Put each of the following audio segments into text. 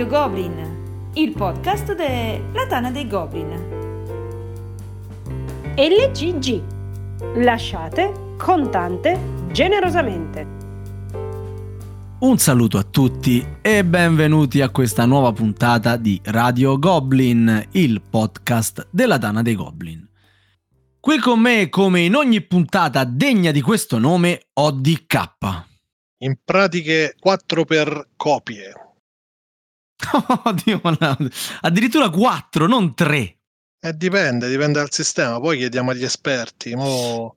Radio Goblin, il podcast della Tana dei Goblin. LGG. Lasciate contante generosamente. Un saluto a tutti e benvenuti a questa nuova puntata di Radio Goblin, il podcast della Dana dei Goblin. Qui con me, come in ogni puntata degna di questo nome, ho DK. In pratiche 4 per copie. Oddio, addirittura 4, non 3. Eh, dipende, dipende dal sistema. Poi chiediamo agli esperti. Mo,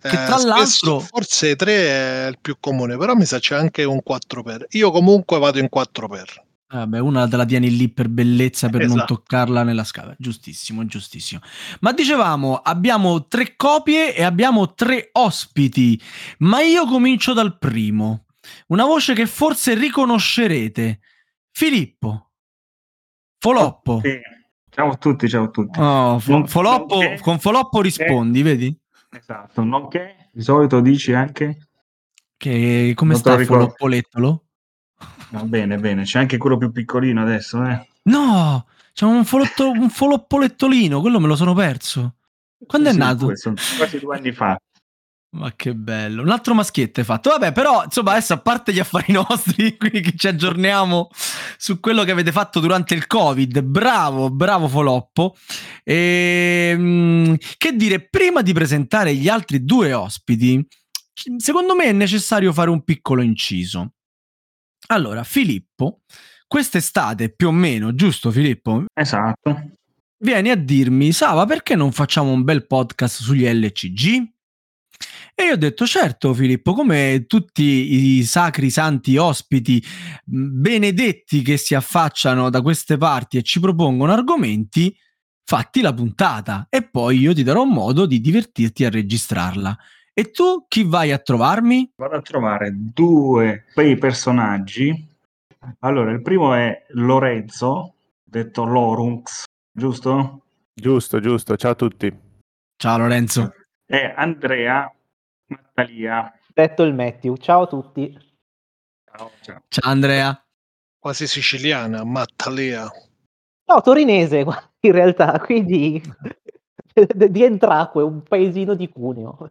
che tra eh, l'altro... spesso- Forse 3 è il più comune, però mi sa c'è anche un 4 per. Io comunque vado in 4 per. Vabbè, una te la tieni lì per bellezza, per non Esatto. toccarla nella scala. Giustissimo, giustissimo. Ma dicevamo, abbiamo tre copie e abbiamo tre ospiti. Ma io comincio dal primo. Una voce che forse riconoscerete. Filippo. Foloppo. Sì. Ciao a tutti, ciao a tutti. Oh, Fo- Foloppo, nonché- con Foloppo rispondi, vedi? Esatto, nonché di solito dici anche Che come Non sta ricordo. Foloppolettolo? va bene, bene, c'è anche quello più piccolino adesso, eh. No, c'è un, folotto- un foloppolettolino, quello me lo sono perso. Quando è Sì, nato? due, sono quasi due anni fa. Ma che bello, un altro maschietto hai fatto. Vabbè, però, insomma, adesso a parte gli affari nostri, quindi che ci aggiorniamo su quello che avete fatto durante il Covid. Bravo, bravo Foloppo. Ehm, che dire, prima di presentare gli altri due ospiti, secondo me è necessario fare un piccolo inciso. Allora, Filippo, quest'estate più o meno, giusto Filippo? Esatto. vieni a dirmi, Sava, perché non facciamo un bel podcast sugli LCG? E io ho detto, certo Filippo, come tutti i sacri santi ospiti mh, benedetti che si affacciano da queste parti e ci propongono argomenti, fatti la puntata e poi io ti darò modo di divertirti a registrarla. E tu chi vai a trovarmi? Vado a trovare due bei personaggi. Allora, il primo è Lorenzo, detto Lorunx, giusto? Giusto, giusto. Ciao a tutti. Ciao Lorenzo. E Andrea Mattalia. detto il Matthew. Ciao a tutti. Ciao, ciao. Ciao Andrea. Quasi siciliana, Mattalea. No, torinese in realtà, quindi di Entracque, un paesino di Cuneo.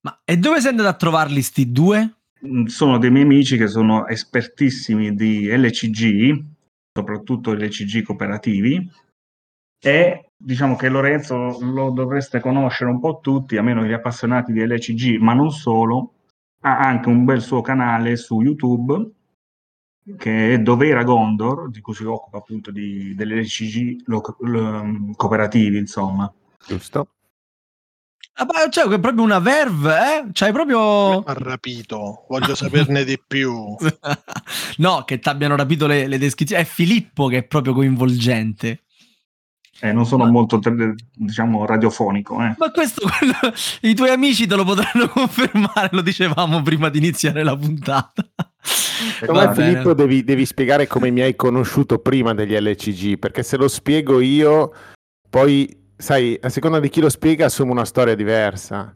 Ma e dove sei andato a trovarli sti due? Mm, Sono dei miei amici che sono espertissimi di LCG, soprattutto LCG cooperativi, e diciamo che Lorenzo lo dovreste conoscere un po' tutti, a meno gli appassionati di LCG, ma non solo. Ha anche un bel suo canale su YouTube che è Dov'era Gondor, di cui si occupa appunto di, delle LCG lo- lo- cooperativi, insomma. Giusto. Ah, ma cioè, è proprio una verve, eh? C'hai proprio... Mi ha rapito, voglio saperne di più. no, che ti abbiano rapito le, le descrizioni. È Filippo che è proprio coinvolgente. Eh, non sono Ma- molto, diciamo, radiofonico, eh. Ma questo, quello- i tuoi amici te lo potranno confermare, lo dicevamo prima di iniziare la puntata. Bene. Filippo, devi, devi spiegare come mi hai conosciuto prima degli LCG, perché se lo spiego io, poi, sai, a seconda di chi lo spiega, assume una storia diversa.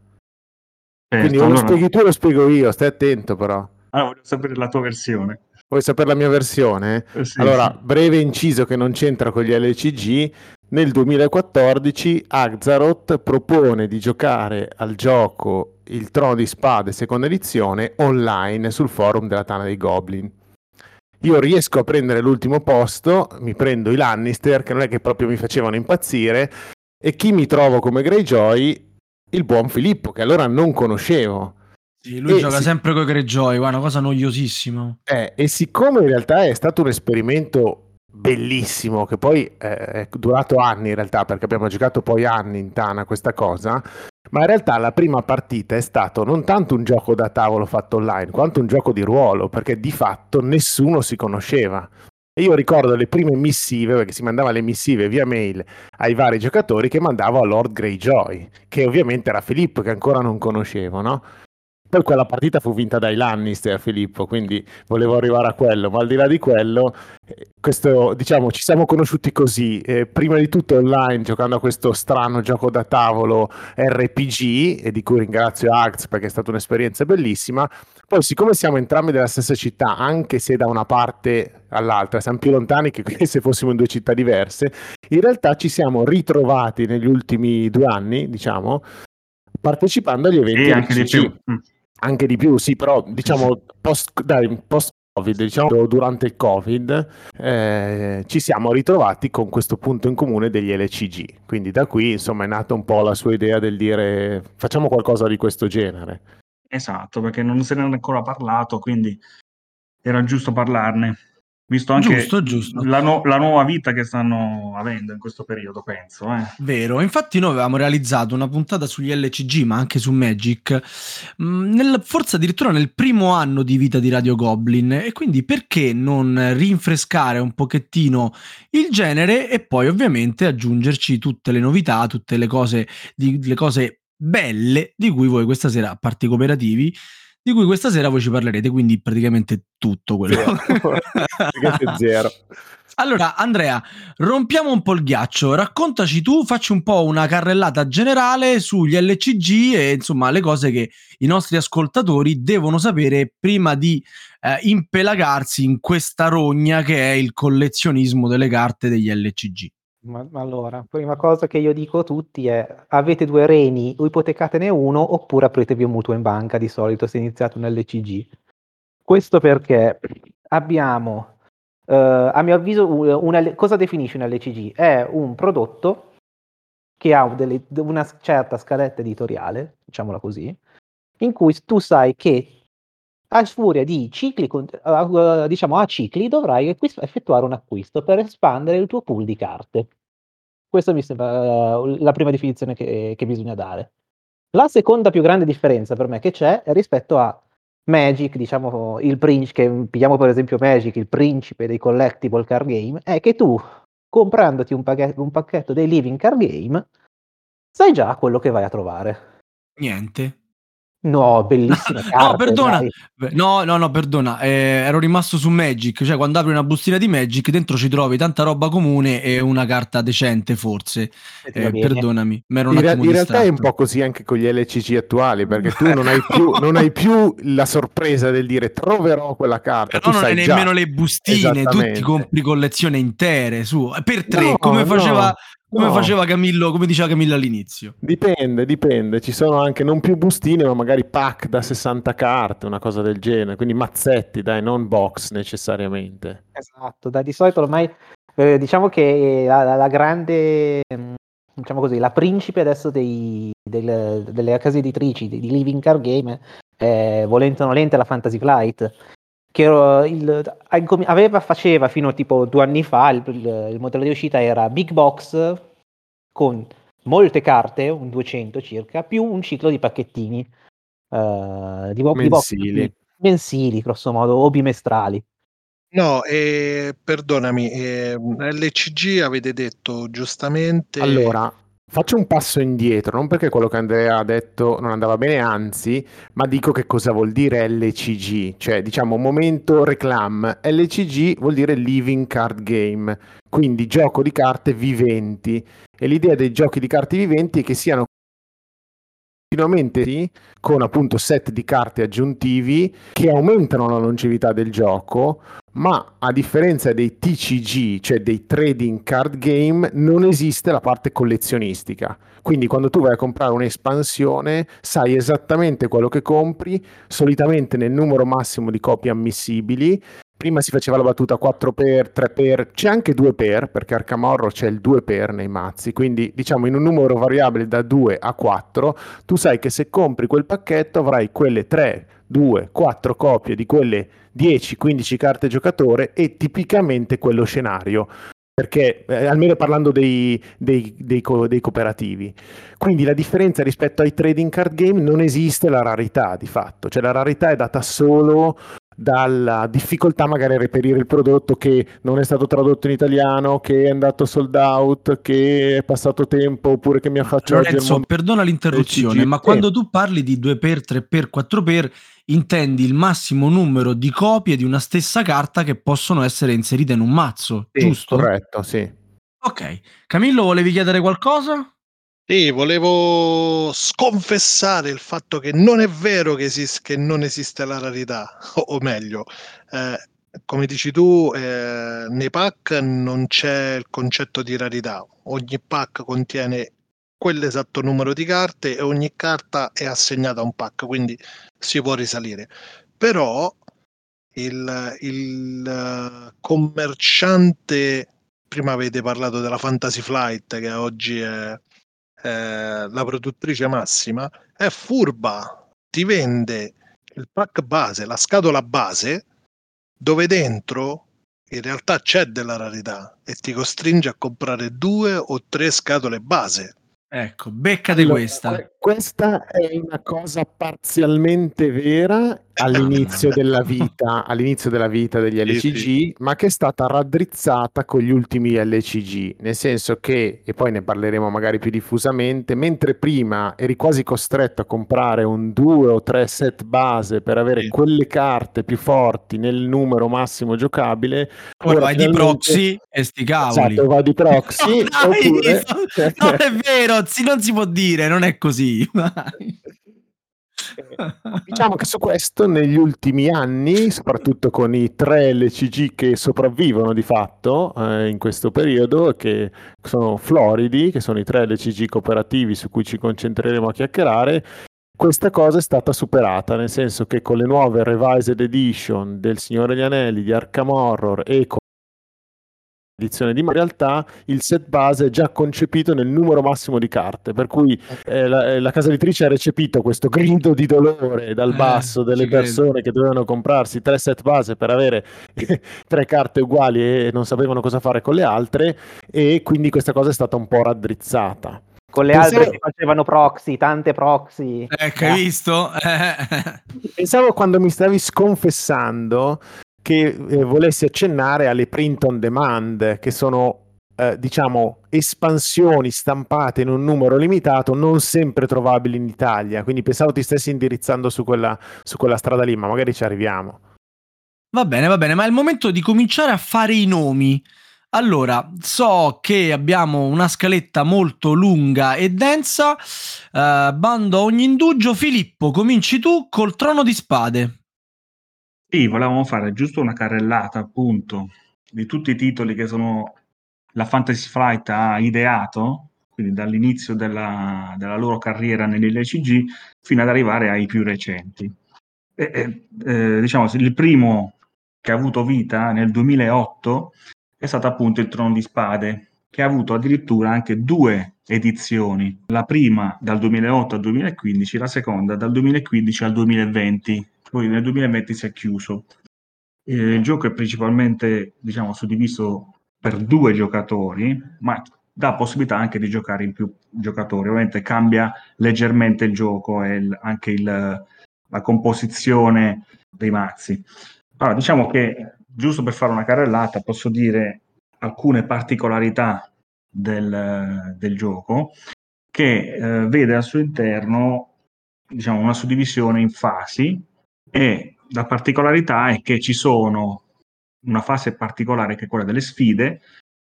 Quindi Certo, o lo allora- spieghi tu o lo spiego io, stai attento però. Ah, voglio sapere la tua versione. Vuoi sapere la mia versione? Eh, sì, allora, sì. breve inciso che non c'entra con gli LCG. Nel 2014 Axaroth propone di giocare al gioco Il Trono di Spade seconda edizione online sul forum della Tana dei Goblin. Io riesco a prendere l'ultimo posto, mi prendo i Lannister che non è che proprio mi facevano impazzire e chi mi trovo come Greyjoy? Il buon Filippo che allora non conoscevo. Sì, lui Eh, gioca sì. sempre con i Greyjoy, guarda, una cosa noiosissima. Eh, e siccome in realtà è stato un esperimento bellissimo, che poi eh, è durato anni in realtà, perché abbiamo giocato poi anni in Tana questa cosa, ma in realtà la prima partita è stato non tanto un gioco da tavolo fatto online, quanto un gioco di ruolo, perché di fatto nessuno si conosceva. E io ricordo le prime missive, perché si mandava le missive via mail ai vari giocatori che mandavo a Lord Greyjoy, che ovviamente era Filippo, che ancora non conoscevo, no? Poi quella partita fu vinta dai Lannister, Filippo, quindi volevo arrivare a quello, ma al di là di quello, eh, questo, diciamo, ci siamo conosciuti così, eh, prima di tutto online, giocando a questo strano gioco da tavolo RPG, e di cui ringrazio Ags perché è stata un'esperienza bellissima, poi siccome siamo entrambi della stessa città, anche se da una parte all'altra, siamo più lontani che se fossimo in due città diverse, in realtà ci siamo ritrovati negli ultimi due anni, diciamo, partecipando agli eventi Sì, anche di più. Anche di più, sì, però diciamo post, dai, post Covid, diciamo durante il Covid, eh, ci siamo ritrovati con questo punto in comune degli LCG. Quindi da qui, insomma, è nata un po' la sua idea del dire facciamo qualcosa di questo genere. Esatto, perché non se ne era ancora parlato, quindi era giusto parlarne. Visto anche Giusto, giusto. La, nu- la nuova vita che stanno avendo in questo periodo, penso. Eh. Vero, infatti noi avevamo realizzato una puntata sugli LCG, ma anche su Magic, mh, nel- forse addirittura nel primo anno di vita di Radio Goblin, e quindi perché non rinfrescare un pochettino il genere e poi ovviamente aggiungerci tutte le novità, tutte le cose, di- le cose belle di cui voi questa sera, a parte i cooperativi, di cui questa sera voi ci parlerete, quindi praticamente tutto quello. Praticamente zero. Allora, Andrea, rompiamo un po' il ghiaccio, raccontaci tu, facci un po' una carrellata generale sugli LCG e insomma le cose che i nostri ascoltatori devono sapere prima di eh, impelagarsi in questa rogna che è il collezionismo delle carte degli LCG. Ma, ma allora, prima cosa che io dico a tutti è avete due reni o ipotecatene uno oppure apretevi un mutuo in banca di solito se iniziate un LCG. Questo perché abbiamo, eh, a mio avviso, un- una- cosa definisce un LCG? È un prodotto che ha delle- una certa scaletta editoriale, diciamola così, in cui tu sai che a furia di cicli, diciamo a cicli, dovrai effettuare un acquisto per espandere il tuo pool di carte. Questa mi sembra eh, la prima definizione che, che bisogna dare. La seconda più grande differenza per me che c'è rispetto a Magic, diciamo il principe, che pigliamo per esempio Magic, il principe dei collectible card game, è che tu comprandoti un, pacchetto, un pacchetto dei living card game sai già quello che vai a trovare. Niente. No, bellissime carte. no, perdona. dai. No, no, no, perdona. eh, ero rimasto su Magic. Cioè, quando apri una bustina di Magic, dentro ci trovi tanta roba comune e una carta decente, forse. Eh, perdonami, In, attimo in realtà è un po' così anche con gli LCG attuali, perché tu non hai più, non hai più la sorpresa del dire troverò quella carta. Però tu non hai nemmeno le bustine, tu ti compri collezioni intere su per tre, No, come, no, faceva, come no. faceva Camillo, come diceva Camillo all'inizio. Dipende, dipende. Ci sono anche non più bustine, ma magari pack da 60 carte, una cosa del genere. Quindi mazzetti, dai, non box necessariamente. Esatto, dai, di solito ormai eh, diciamo che la, la- la grande, ehm, diciamo così, la principe adesso dei- del- delle case editrici di, Living Card Game è volente o nolente la Fantasy Flight, che eh, il- aveva, faceva fino a tipo due anni fa, il, il- il modello di uscita era Big Box con molte carte, un 200 circa, più un ciclo di pacchettini eh, di, bo- di box Mensili. mensili, grosso modo, o bimestrali. No, eh, perdonami, eh, LCG avete detto giustamente. Allora, faccio un passo indietro, non perché quello che Andrea ha detto non andava bene, anzi, ma dico che cosa vuol dire LCG, cioè diciamo momento reclam. LCG vuol dire Living Card Game, quindi gioco di carte viventi. E l'idea dei giochi di carte viventi è che siano continuamente sì, con appunto set di carte aggiuntivi che aumentano la longevità del gioco, ma a differenza dei TCG, cioè dei trading card game, non esiste la parte collezionistica. Quindi quando tu vai a comprare un'espansione, sai esattamente quello che compri, solitamente nel numero massimo di copie ammissibili. Prima si faceva la battuta 4x, 3x, c'è anche 2x, perché Arkham Horror c'è il 2x nei mazzi, quindi diciamo in un numero variabile da 2 a 4, tu sai che se compri quel pacchetto avrai quelle 3, 2, 4 copie di quelle 10, 15 carte giocatore e tipicamente quello scenario. Perché, eh, almeno parlando dei, dei- dei co- dei cooperativi. Quindi la differenza rispetto ai trading card game non esiste la rarità di fatto, cioè la rarità è data solo dalla difficoltà magari a reperire il prodotto che non è stato tradotto in italiano, che è andato sold out, che è passato tempo oppure che mi affaccio oggi Lorenzo, mondo perdona l'interruzione, ma quando tu parli di 2x, 3x, 4x, intendi il massimo numero di copie di una stessa carta che possono essere inserite in un mazzo, Sì, giusto? Corretto, sì. Ok. Camillo, volevi chiedere qualcosa? Sì, volevo sconfessare il fatto che non è vero che, esis- che non esiste la rarità, o, meglio, eh, come dici tu, eh, nei pack non c'è il concetto di rarità. Ogni pack contiene quell'esatto numero di carte e ogni carta è assegnata a un pack, quindi si può risalire. Però il, il eh, commerciante, prima avete parlato della Fantasy Flight, che oggi è eh, la produttrice massima, è furba, ti vende il pack base, la scatola base, dove dentro in realtà c'è della rarità e ti costringe a comprare due o tre scatole base. Ecco, beccate Allora, questa. que- questa è una cosa parzialmente vera all'inizio della vita, all'inizio della vita degli LCG, sì. ma che è stata raddrizzata con gli ultimi LCG, nel senso che, e poi ne parleremo magari più diffusamente, mentre prima eri quasi costretto a comprare un due o tre set base per avere Sì. quelle carte più forti nel numero massimo giocabile, ora vai di proxy e sti cavoli. Esatto, va di proxy, No, oppure... non è vero, si- non si può dire, non è così. Vai. Diciamo che su questo negli ultimi anni, soprattutto con i tre LCG che sopravvivono di fatto eh, in questo periodo, che sono Floridi, che sono i tre LCG cooperativi su cui ci concentreremo a chiacchierare, questa cosa è stata superata, nel senso che con le nuove Revised Edition del Signore degli Anelli, di Arkham Horror e con edizione di in realtà il set base è già concepito nel numero massimo di carte per cui eh, la, eh, la casa editrice ha recepito questo grido di dolore dal Eh, basso delle ci credo. persone che dovevano comprarsi tre set base per avere tre carte uguali e non sapevano cosa fare con le altre e quindi questa cosa è stata un po' raddrizzata Con le Pensavo- altre si facevano proxy, tante proxy. Ecco, hai visto? Eh. Pensavo quando mi stavi sconfessando che eh, volessi accennare alle print on demand, che sono, eh, diciamo, espansioni stampate in un numero limitato, non sempre trovabili in Italia. Quindi pensavo ti stessi indirizzando su quella, su quella strada lì, ma magari ci arriviamo. Va bene, va bene, ma è il momento di cominciare a fare i nomi. Allora, so che abbiamo una scaletta molto lunga e densa. eh, bando a ogni indugio. Filippo, cominci tu col trono di spade. Sì, volevamo fare giusto una carrellata, appunto, di tutti i titoli che sono la Fantasy Flight ha ideato, quindi dall'inizio della, della loro carriera nell'LCG fino ad arrivare ai più recenti. E, e, eh, diciamo, il primo che ha avuto vita nel 2008 è stato appunto il Trono di Spade, che ha avuto addirittura anche due edizioni, la prima dal 2008 al 2015, la seconda dal 2015 al 2020, poi nel 2020 si è chiuso. Eh, il gioco è principalmente, diciamo, suddiviso per due giocatori, ma dà possibilità anche di giocare in più giocatori. Ovviamente cambia leggermente il gioco e il- anche il, la composizione dei mazzi. Allora, diciamo che, giusto per fare una carrellata, posso dire alcune particolarità del, del gioco che eh, vede al suo interno diciamo, una suddivisione in fasi e la particolarità è che ci sono una fase particolare che è quella delle sfide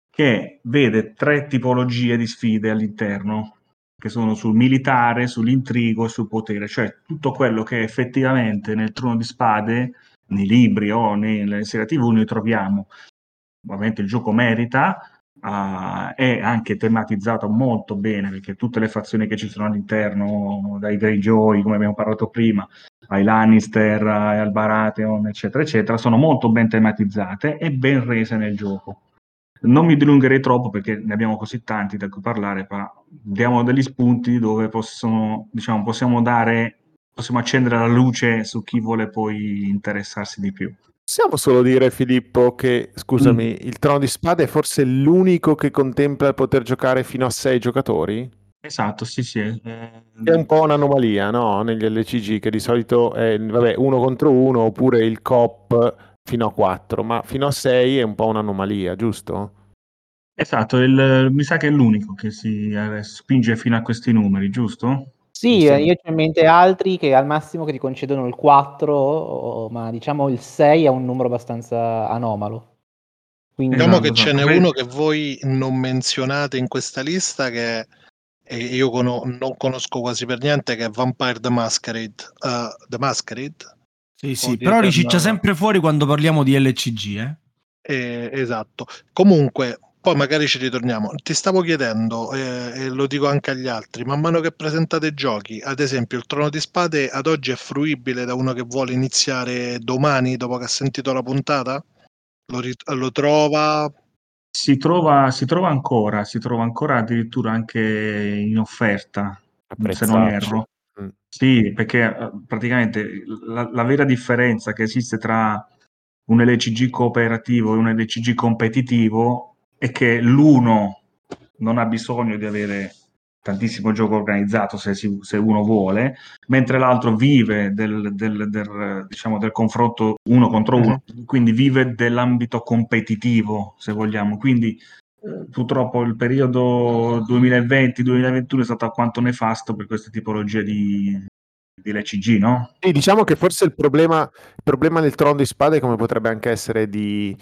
che vede tre tipologie di sfide all'interno che sono sul militare, sull'intrigo e sul potere, cioè tutto quello che effettivamente nel trono di spade, nei libri o nelle serie tv noi troviamo. Ovviamente il gioco merita, uh, è anche tematizzato molto bene perché tutte le fazioni che ci sono all'interno, dai Greyjoy, come abbiamo parlato prima, ai Lannister, ai Baratheon, eccetera, eccetera, sono molto ben tematizzate e ben rese nel gioco. Non mi dilungherei troppo perché ne abbiamo così tanti da cui parlare, ma diamo degli spunti dove possono, diciamo, possiamo dare, possiamo accendere la luce su chi vuole poi interessarsi di più. Possiamo solo dire, Filippo, che scusami, Mm. il trono di spade è forse l'unico che contempla il poter giocare fino a sei giocatori? Esatto, sì, sì. eh, È un po' un'anomalia, no? Negli LCG che di solito è vabbè, uno contro uno oppure il COP fino a 4, ma fino a 6 è un po' un'anomalia, giusto? Esatto, il- mi sa che è l'unico che si eh, spinge fino a questi numeri, giusto? Sì, eh, io ho in mente altri che al massimo che ti concedono il 4, o- ma diciamo il 6 è un numero abbastanza anomalo. Quindi Diciamo Esatto, che ce n'è esatto. uno che voi non menzionate in questa lista che e io cono- non conosco quasi per niente che è Vampire the Masquerade. Uh, the Masquerade? Sì, sì, di però riciccia Eternal- sempre fuori quando parliamo di LCG, eh. Eh, esatto. Comunque, poi magari ci ritorniamo. Ti stavo chiedendo, eh, e lo dico anche agli altri, man mano che presentate giochi, ad esempio il Trono di Spade ad oggi è fruibile da uno che vuole iniziare domani dopo che ha sentito la puntata? Lo, rit- lo trova? Si trova, si trova ancora, si trova ancora addirittura anche in offerta, se non erro. Mm. Sì, perché eh, praticamente la, la vera differenza che esiste tra un LCG cooperativo e un LCG competitivo è che l'uno non ha bisogno di avere tantissimo gioco organizzato se, si- se uno vuole, mentre l'altro vive del, del- del, diciamo, del confronto uno contro uno, quindi vive dell'ambito competitivo, se vogliamo. Quindi eh, purtroppo il periodo 2020-2021 è stato alquanto nefasto per queste tipologie di, di LCG, no? Sì, diciamo che forse il problema, il problema del trono di spade, come potrebbe anche essere di,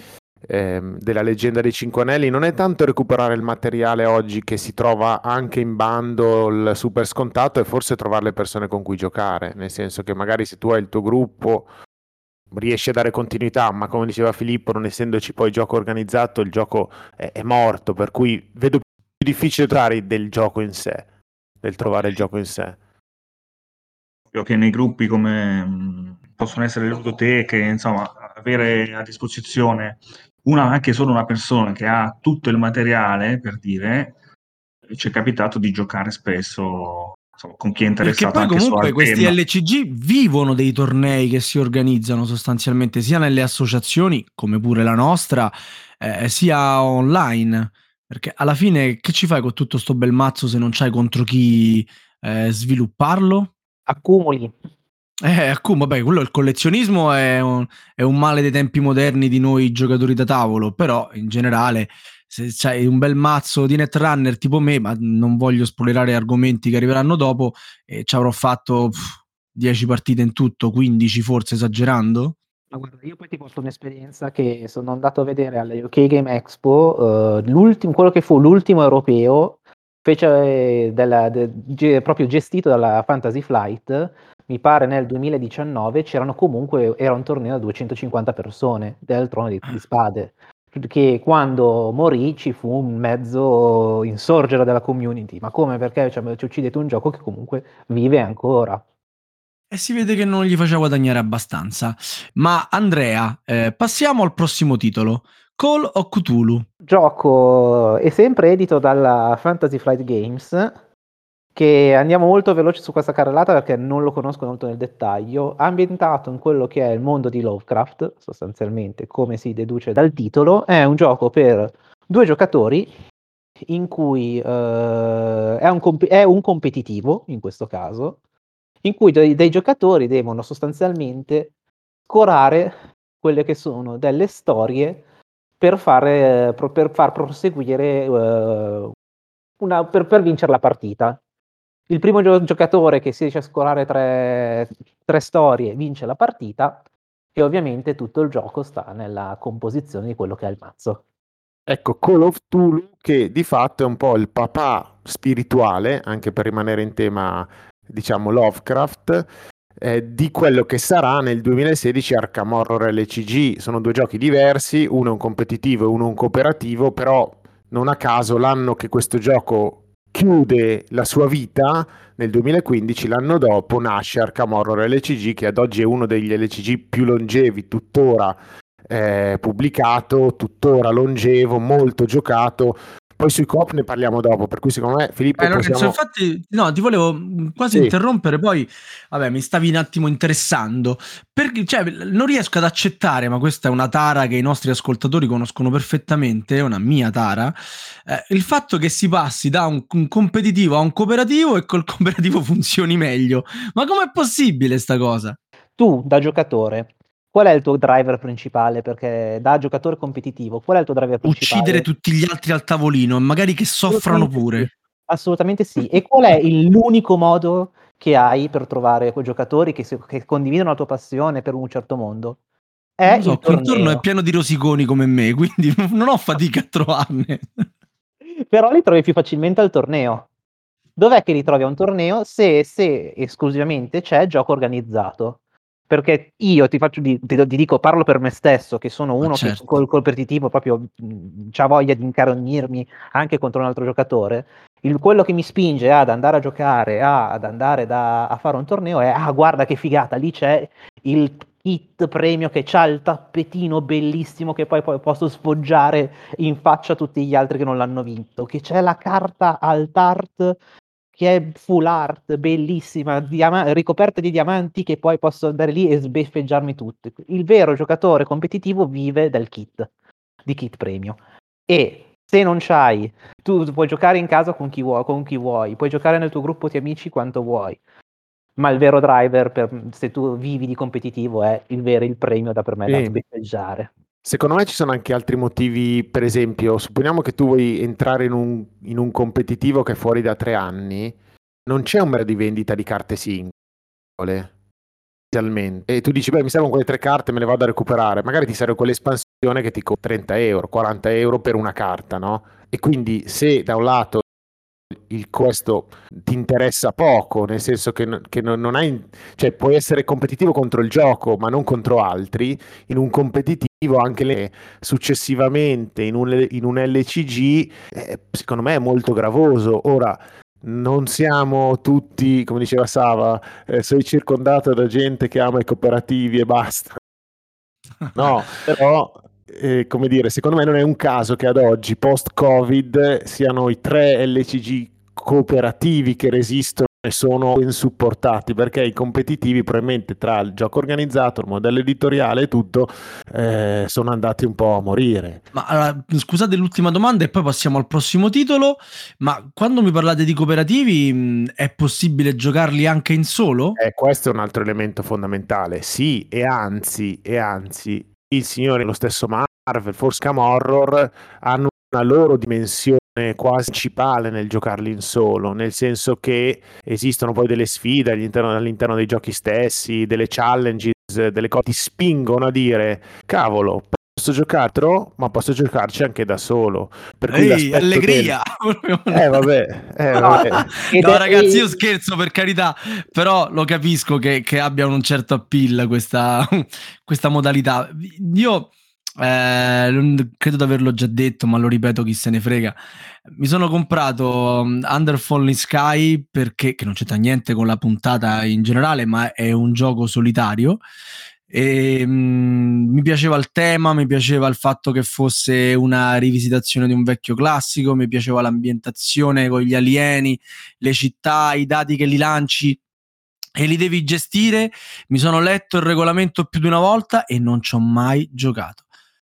ehm, della leggenda dei Cinque Anelli, non è tanto recuperare il materiale oggi che si trova anche in bundle super scontato, è forse trovare le persone con cui giocare, nel senso che magari se tu hai il tuo gruppo riesci a dare continuità, ma come diceva Filippo, non essendoci poi gioco organizzato, il gioco è, è morto, per cui vedo più difficile trovare del gioco in sé, del trovare il gioco in sé. Ovvio che nei gruppi come mh, possono essere le ludoteche, insomma, avere a disposizione una, anche solo una persona che ha tutto il materiale, per dire, ci è capitato di giocare spesso insomma, con chi è Perché interessato poi anche su comunque questi. LCG vivono dei tornei che si organizzano sostanzialmente sia nelle associazioni, come pure la nostra, eh, sia online. Perché alla fine che ci fai con tutto sto bel mazzo se non c'hai contro chi eh, svilupparlo? accumuli. Eh, accum- vabbè, quello il collezionismo è un, è un male dei tempi moderni di noi giocatori da tavolo, però in generale se c'hai un bel mazzo di netrunner tipo me, ma non voglio spoilerare argomenti che arriveranno dopo, e ci avrò fatto pff, 10 partite in tutto, 15 forse esagerando. Ma guarda, io poi ti porto un'esperienza che sono andato a vedere alle UK Game Expo, eh, l'ultimo- quello che fu l'ultimo europeo, fece eh, della- de- ge- proprio gestito dalla Fantasy Flight, mi pare nel 2019, c'erano comunque, era un torneo da 250 persone del trono di, di spade, che quando morì ci fu un mezzo insorgere della community, ma come? Perché cioè, ci uccidete un gioco che comunque vive ancora. E si vede che non gli faceva guadagnare abbastanza. Ma Andrea, eh, passiamo al prossimo titolo. Call of Cthulhu. Gioco è sempre edito dalla Fantasy Flight Games, che andiamo molto veloci su questa carrellata perché non lo conosco molto nel dettaglio, ambientato in quello che è il mondo di Lovecraft, sostanzialmente, come si deduce dal titolo, è un gioco per due giocatori in cui eh, è, un comp- è un competitivo, in questo caso, in cui dei, dei giocatori devono sostanzialmente scorare quelle che sono delle storie per, fare, pro- per far proseguire eh, una, per, per vincere la partita. Il primo gio- giocatore che si riesce a scorare tre, tre storie vince la partita e ovviamente tutto il gioco sta nella composizione di quello che è il mazzo. Ecco, Call of Cthulhu che di fatto è un po' il papà spirituale, anche per rimanere in tema, diciamo, Lovecraft, eh, di quello che sarà nel 2016 Arkham Horror LCG. Sono due giochi diversi, uno è un competitivo e uno un cooperativo, però non a caso l'anno che questo gioco chiude la sua vita, nel 2015, l'anno dopo, nasce Arkham LCG, che ad oggi è uno degli LCG più longevi tuttora eh, pubblicato, tuttora longevo, molto giocato, poi sui coop ne parliamo dopo, per cui secondo me Filippo Eh, Lorenzo, possiamo... infatti, no, ti volevo quasi Sì. interrompere, poi, vabbè, mi stavi un attimo interessando, perché, cioè, non riesco ad accettare, ma questa è una tara che i nostri ascoltatori conoscono perfettamente, è una mia tara, eh, il fatto che si passi da un, un competitivo a un cooperativo e col cooperativo funzioni meglio. Ma com'è possibile sta cosa? Tu, da giocatore, qual è il tuo driver principale? Perché da giocatore competitivo, qual è il tuo driver principale? Uccidere tutti gli altri al tavolino, e magari che soffrano pure. sì. Assolutamente sì. E qual è il- l'unico modo che hai per trovare quei giocatori che, che condividono la tua passione per un certo mondo? È Non so, il intorno è pieno di rosiconi come me, quindi non ho fatica a trovarne. Però li trovi più facilmente al torneo. Dov'è che li trovi a un torneo? Se, se esclusivamente c'è gioco organizzato. Perché io ti faccio ti, ti dico, parlo per me stesso, che sono uno certo. che col competitivo proprio ha voglia di incarognirmi anche contro un altro giocatore. Il- quello che mi spinge ad andare a giocare, a- ad andare da- a fare un torneo è: ah, guarda che figata, lì c'è il kit premio che c'ha il tappetino bellissimo che poi, poi posso sfoggiare in faccia a tutti gli altri che non l'hanno vinto. Che c'è la carta alt art che è full art, bellissima, diama- ricoperta di diamanti che poi posso andare lì e sbeffeggiarmi tutti. Il vero giocatore competitivo vive del kit, di kit premio. E se non c'hai, tu puoi giocare in casa con chi vuoi, con chi vuoi, puoi giocare nel tuo gruppo di amici quanto vuoi. Ma il vero driver, per- se tu vivi di competitivo, è il vero il premio da per me da Sì. sbeffeggiare. Secondo me ci sono anche altri motivi, per esempio, supponiamo che tu vuoi entrare in un, in un competitivo che è fuori da tre anni, non c'è un mero di vendita di carte singole. E tu dici, beh, mi servono quelle tre carte, me le vado a recuperare. Magari ti serve quell'espansione che ti costa 30 euro, 40 euro per una carta, no? E quindi se da un lato il questo ti interessa poco, nel senso che, che non, non hai, cioè puoi essere competitivo contro il gioco, ma non contro altri, in un competitivo anche le, successivamente in un, in un LCG, eh, secondo me è molto gravoso. Ora, non siamo tutti, come diceva Sava, eh, sei circondato da gente che ama i cooperativi e basta. No, però, eh, come dire, secondo me non è un caso che ad oggi, post-Covid, siano i tre LCG cooperativi che resistono e sono insupportati, perché i competitivi probabilmente tra il gioco organizzato, il modello editoriale e tutto, eh, sono andati un po' a morire. Ma allora, scusate l'ultima domanda e poi passiamo al prossimo titolo. Ma quando mi parlate di cooperativi, mh, è possibile giocarli anche in solo? Eh, questo è un altro elemento fondamentale. Sì, e anzi, e anzi, il signore, lo stesso Marvel, Force Cam Horror, hanno una loro dimensione quasi principale nel giocarli in solo, nel senso che esistono poi delle sfide all'interno, all'interno dei giochi stessi, delle challenges, delle cose. Che ti spingono a dire, cavolo, posso giocartelo, ma posso giocarci anche da solo. Per cui Ehi, l'aspetto del- allegria! Eh vabbè, eh, No, vabbè. No, ragazzi, io scherzo per carità, però lo capisco che, che abbia un certo appeal questa, questa modalità. Io eh, credo di averlo già detto, ma lo ripeto, chi se ne frega. Mi sono comprato um, Under Falling Sky perché che non c'entra niente con la puntata in generale, ma è un gioco solitario. E, mm, mi piaceva il tema, mi piaceva il fatto che fosse una rivisitazione di un vecchio classico, mi piaceva l'ambientazione con gli alieni, le città, i dati che li lanci e li devi gestire. Mi sono letto il regolamento più di una volta e non ci ho mai giocato.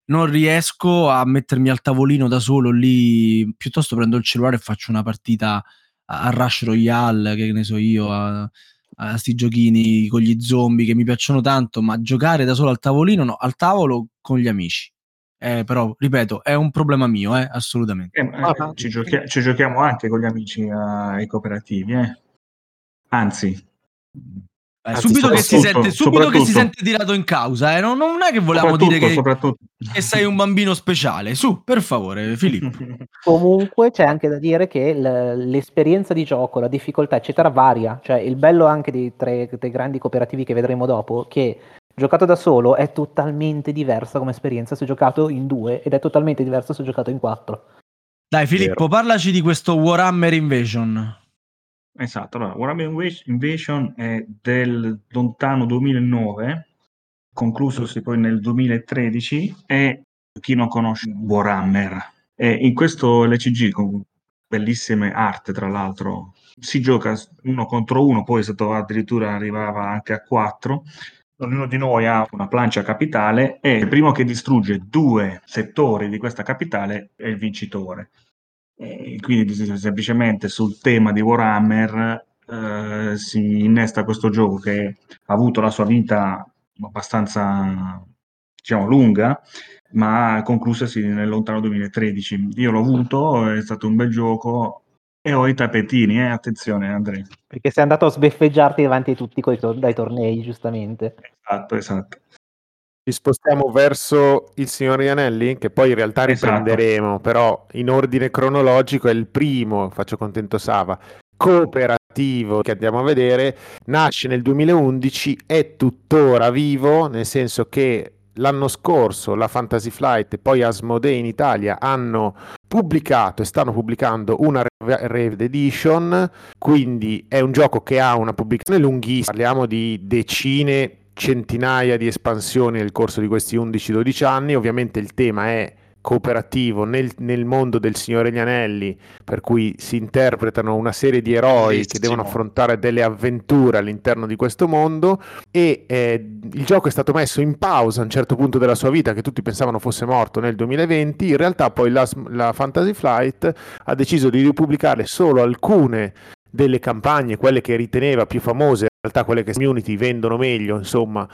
Non riesco a mettermi al tavolino da solo lì, piuttosto prendo il cellulare e faccio una partita a Rush Royale, che ne so io, a, a sti giochini con gli zombie che mi piacciono tanto, ma giocare da solo al tavolino, no, al tavolo con gli amici. Eh, però, ripeto, è un problema mio, eh, assolutamente. Eh, ma, eh, ci, giochia- ci giochiamo anche con gli amici ai cooperativi, eh. Anzi, Eh, Anzi, subito che, si sente, subito che si sente tirato in causa, eh? non, non è che volevamo dire che, che sei un bambino speciale. Su, per favore, Filippo. Comunque c'è anche da dire che l- l'esperienza di gioco, la difficoltà, eccetera, varia. Cioè, il bello anche dei tre dei grandi cooperativi che vedremo dopo, che giocato da solo è totalmente diversa come esperienza se giocato in due ed è totalmente diversa se giocato in quattro. Dai, Filippo, parlaci di questo Warhammer Invasion. Esatto, allora, Warhammer Inva- Invasion è del lontano 2009, conclusosi poi nel 2013 e chi non conosce Warhammer, E in questo LCG, con bellissime arte tra l'altro, si gioca uno contro uno, poi sotto addirittura arrivava anche a quattro. Ognuno di noi ha una plancia capitale e il primo che distrugge due settori di questa capitale è il vincitore. E quindi semplicemente sul tema di Warhammer eh, si innesta questo gioco che ha avuto la sua vita abbastanza diciamo lunga ma conclusasi nel lontano 2013 io l'ho avuto è stato un bel gioco e ho i tappetini, eh? attenzione Andrea. Perché sei andato a sbeffeggiarti davanti a tutti to- dai tornei, giustamente. Esatto, esatto. Ci spostiamo verso il signor Ianelli, che poi in realtà Esatto. riprenderemo, però in ordine cronologico è il primo, faccio contento Sava, cooperativo che andiamo a vedere, nasce nel 2011, è tuttora vivo, nel senso che l'anno scorso la Fantasy Flight e poi Asmodee in Italia hanno pubblicato e stanno pubblicando una Raved Edition, quindi è un gioco che ha una pubblicazione lunghissima, parliamo di decine, centinaia di espansioni nel corso di questi 11-12 anni, ovviamente il tema è cooperativo nel, nel, mondo del Signore Gli Anelli, per cui si interpretano una serie di eroi Bellissimo. che devono affrontare delle avventure all'interno di questo mondo. E eh, il gioco è stato messo in pausa a un certo punto della sua vita che tutti pensavano fosse morto nel 2020, in realtà poi la, la Fantasy Flight ha deciso di ripubblicare solo alcune delle campagne, quelle che riteneva più famose, realtà quelle che community vendono meglio, insomma,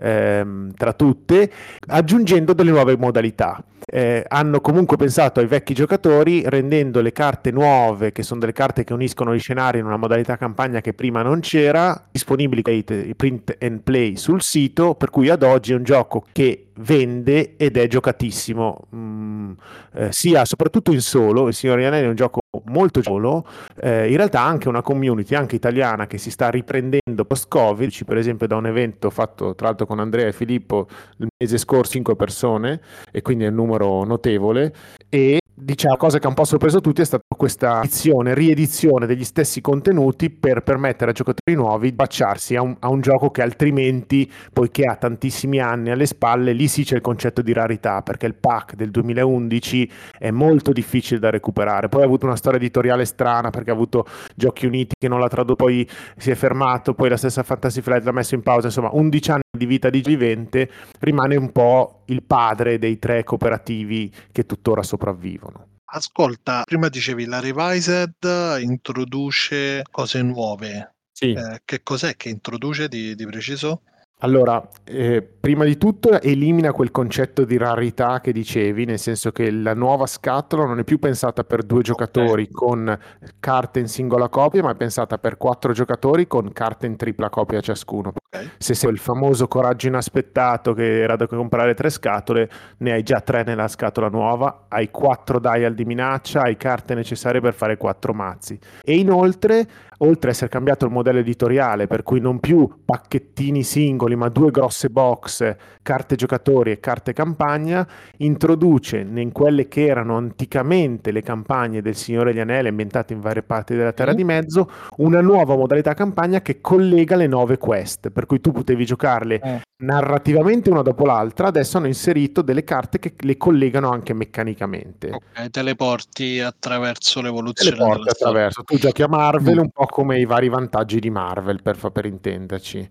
ehm, tra tutte, aggiungendo delle nuove modalità. Eh, hanno comunque pensato ai vecchi giocatori rendendo le carte nuove, che sono delle carte che uniscono gli scenari in una modalità campagna che prima non c'era, disponibili print and play sul sito, per cui ad oggi è un gioco che vende ed è giocatissimo, mm, eh, sia soprattutto in solo, il Signore Anelli è un gioco molto solo, eh, in realtà anche una community anche italiana che si sta riprendendo post-Covid, per esempio da un evento fatto tra l'altro con Andrea e Filippo il mese scorso, 5 persone, e quindi è un numero notevole, e diciamo, la cosa che ha un po' sorpreso tutti è stata questa edizione, riedizione degli stessi contenuti per permettere a giocatori nuovi di baciarsi a un, a un, gioco che altrimenti, poiché ha tantissimi anni alle spalle, lì sì c'è il concetto di rarità, perché il pack del 2011 è molto difficile da recuperare. Poi ha avuto una storia editoriale strana, perché ha avuto Giochi Uniti che non l'ha tradotto, poi si è fermato, poi la stessa Fantasy Flight l'ha messo in pausa, insomma 11 anni di vita di vivente, rimane un po' il padre dei tre cooperativi che tuttora sopravvivono. Ascolta, prima dicevi la Revised introduce cose nuove. Sì. Eh, che cos'è che introduce di, di preciso? Allora, eh, prima di tutto elimina quel concetto di rarità che dicevi, nel senso che la nuova scatola non è più pensata per due giocatori okay. con carte in singola copia, ma è pensata per quattro giocatori con carte in tripla copia ciascuno. Okay. Se sei il famoso coraggio inaspettato che era da comprare tre scatole, ne hai già tre nella scatola nuova, hai quattro dial di minaccia, hai carte necessarie per fare quattro mazzi. E inoltre oltre a essere cambiato il modello editoriale, per cui non più pacchettini singoli, ma due grosse box, carte giocatori e carte campagna, introduce in quelle che erano anticamente le campagne del Signore degli Anelli ambientate in varie parti della Terra mm. di Mezzo, una nuova modalità campagna che collega le nove quest, per cui tu potevi giocarle eh. narrativamente una dopo l'altra, adesso hanno inserito delle carte che le collegano anche meccanicamente. Ok, teleporti attraverso l'evoluzione. Teleporti attraverso, tu giochi a Marvel mm. un po' come i vari vantaggi di Marvel, per, per intenderci.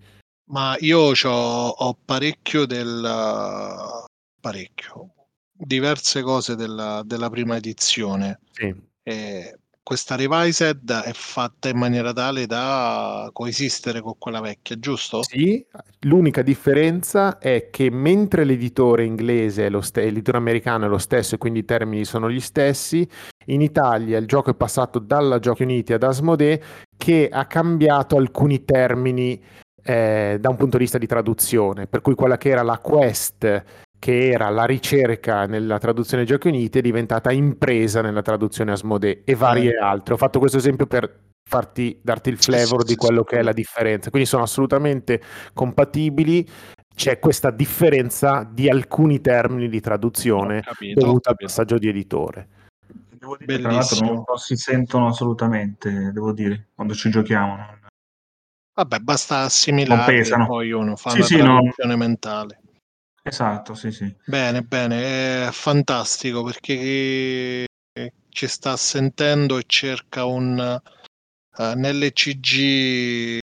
Ma io ho parecchio del... parecchio. Diverse cose della, della prima edizione. Sì. E questa revised è fatta in maniera tale da coesistere con quella vecchia, giusto? Sì, l'unica differenza è che mentre l'editore inglese lo stesso, l'editore americano è lo stesso e quindi i termini sono gli stessi, in Italia il gioco è passato dalla Giochi Uniti ad Asmodee che ha cambiato alcuni termini eh, da un punto di vista di traduzione, per cui quella che era la quest che era la ricerca nella traduzione Giochi Uniti è diventata impresa nella traduzione Asmodee e varie eh. altre. Ho fatto questo esempio per farti, darti il flavor di quello che è la differenza. Quindi sono assolutamente compatibili. C'è questa differenza di alcuni termini di traduzione capito, dovuta al passaggio di editore. Devo dire, tra l'altro non, non, si sentono assolutamente, devo dire, quando ci giochiamo. Vabbè, basta assimilare poi uno fa sì, una sì, traduzione no. mentale. Esatto, sì, sì. Bene, bene, è fantastico perché chi ci sta sentendo e cerca un eh, nell'ECG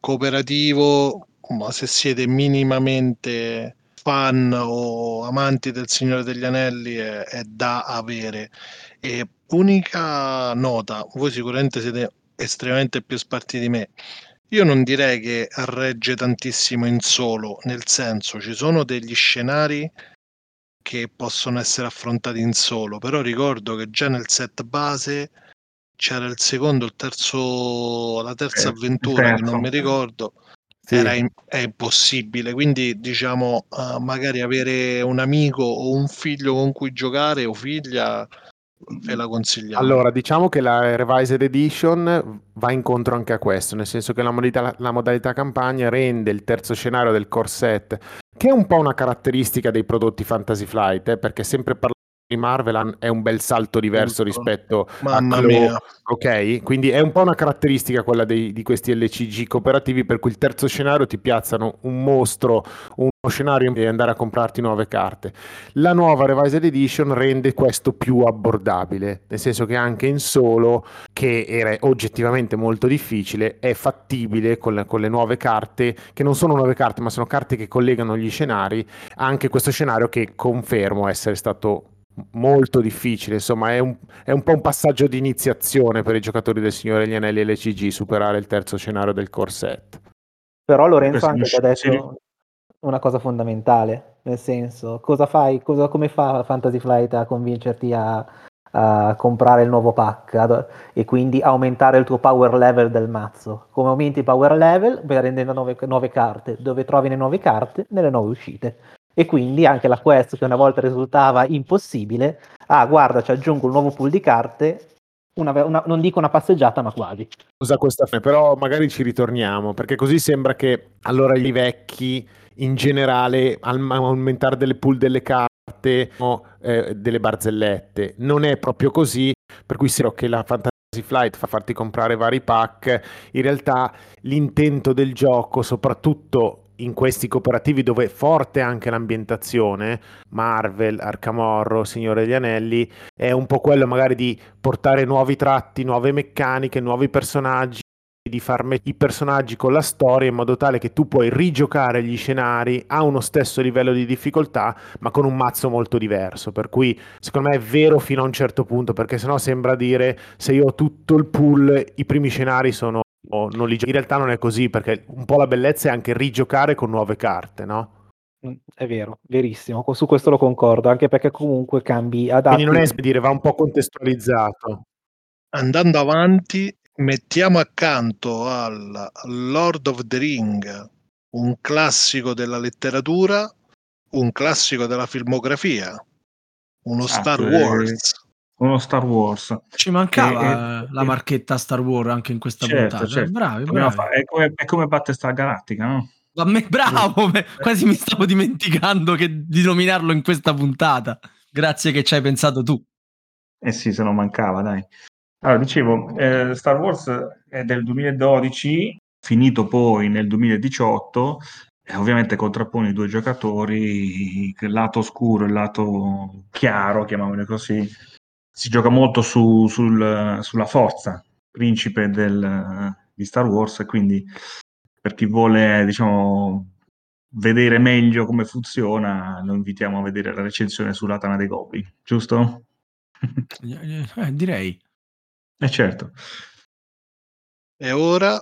cooperativo, ma se siete minimamente fan o amanti del Signore degli Anelli è, è da avere. E unica nota, voi sicuramente siete estremamente più esperti di me. Io non direi che regge tantissimo in solo, nel senso ci sono degli scenari che possono essere affrontati in solo, però ricordo che già nel set base c'era il secondo, il terzo, la terza Eh, avventura che non mi ricordo, Sì. era im- è impossibile. Quindi, diciamo, eh, magari avere un amico o un figlio con cui giocare o figlia, ve la consigliamo. Allora, diciamo che la Revised Edition va incontro anche a questo, nel senso che la modalità, la modalità campagna rende il terzo scenario del core set, che è un po' una caratteristica dei prodotti Fantasy Flight, eh, perché sempre parlando di Marvel è un bel salto diverso rispetto Mamma a Clo- mia. Ok, quindi è un po' una caratteristica quella dei- di questi LCG cooperativi per cui il terzo scenario ti piazzano un mostro, uno scenario e andare a comprarti nuove carte. La nuova Revised Edition rende questo più abbordabile, nel senso che anche in solo, che era oggettivamente molto difficile, è fattibile con le, con le nuove carte, che non sono nuove carte, ma sono carte che collegano gli scenari, anche questo scenario che confermo essere stato molto difficile, insomma è un, è un po' un passaggio di iniziazione per i giocatori del Signore degli Anelli LCG superare il terzo scenario del core set. Però Lorenzo anche ha detto una cosa fondamentale, nel senso, cosa fai, cosa, come fa Fantasy Flight a convincerti a, a comprare il nuovo pack ad- e quindi aumentare il tuo power level del mazzo? Come aumenti il power level? Prendendo nuove, nuove carte, dove trovi le nuove carte? Nelle nuove uscite. E quindi anche la quest che una volta risultava impossibile, ah guarda ci aggiungo un nuovo pool di carte, una- una- non dico una passeggiata ma quasi. Usa questa fine, però magari ci ritorniamo, perché così sembra che allora i vecchi in generale al- aumentare delle pool delle carte o eh, delle barzellette. Non è proprio così, per cui spero che la Fantasy Flight fa farti comprare vari pack. In realtà l'intento del gioco, soprattutto in questi cooperativi dove è forte anche l'ambientazione, Marvel, Arkham Horror, Signore degli Anelli, è un po' quello magari di portare nuovi tratti, nuove meccaniche, nuovi personaggi, di far mettere i personaggi con la storia in modo tale che tu puoi rigiocare gli scenari a uno stesso livello di difficoltà, ma con un mazzo molto diverso. Per cui secondo me è vero fino a un certo punto, perché sennò sembra dire se io ho tutto il pool, i primi scenari sono non li gio- In realtà non è così, perché un po' la bellezza è anche rigiocare con nuove carte, no? Mm, È vero, verissimo, su questo lo concordo, anche perché comunque cambi adatti. Quindi non è dire, va un po' contestualizzato. Andando avanti, mettiamo accanto al Lord of the Ring, un classico della letteratura, un classico della filmografia, uno Esatto, Star eh, Wars. Uno Star Wars. Ci mancava Eh, eh, la eh, marchetta Star Wars anche in questa Certo, puntata. certo. Bravi, bravi. è, come, è come Battista Galattica, no? A me, bravo, me- quasi mi stavo dimenticando che- di nominarlo in questa puntata. Grazie che ci hai pensato tu. Eh sì, se non mancava, dai. Allora, dicevo, eh, Star Wars è del 2012, finito poi nel 2018, e ovviamente contrappone i due giocatori, il lato oscuro e il lato chiaro, chiamiamolo così. Si gioca molto su- sul- sulla forza, principe del- di Star Wars, e quindi per chi vuole, diciamo, vedere meglio come funziona, lo invitiamo a vedere la recensione sulla Tana dei Goblin, giusto? Eh, direi. Eh certo. E ora,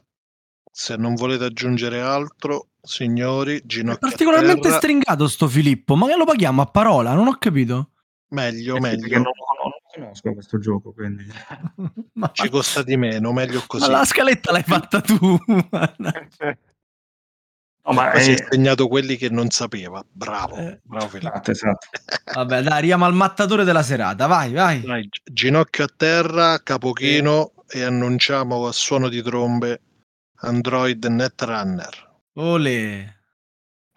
se non volete aggiungere altro, signori, È ginocchia a particolarmente terra, stringato sto Filippo, ma che lo paghiamo a parola? Non ho capito. meglio, Eh meglio. non, non conosco questo gioco, quindi... ma, Ci costa di meno, meglio ma così. la scaletta l'hai fatta tu. No, ma Poi si è è... segnato quelli che non sapeva. Bravo, Eh, bravo Filippo. Esatto, esatto. Vabbè, dai, arriviamo al mattatore della serata. Vai, vai. Gi- ginocchio a terra, capochino e annunciamo a suono di trombe Android Netrunner. Ole.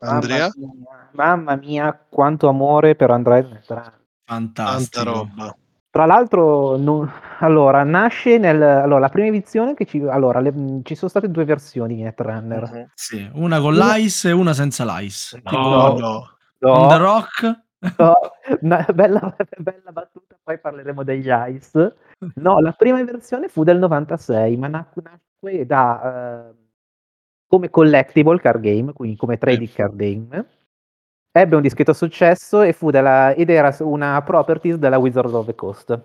Andrea, Mamma mia, mamma mia, quanto amore per Android Netrunner. tanta Fantastico. roba. Tra l'altro, non- allora, nasce nel... Allora, la prima edizione che ci... Allora, le- ci sono state due versioni di Netrunner. Mhm. Sì, una con l'ice e una senza l'ice. No, No. no. No. On the Rock. No, una bella, bella battuta, poi parleremo degli Ice. No, la prima versione fu del 96, ma nac- nacque da, eh, come collectible card game, quindi come trading card game. Ebbe un discreto successo e fu della, ed era una properties della Wizard of the Coast.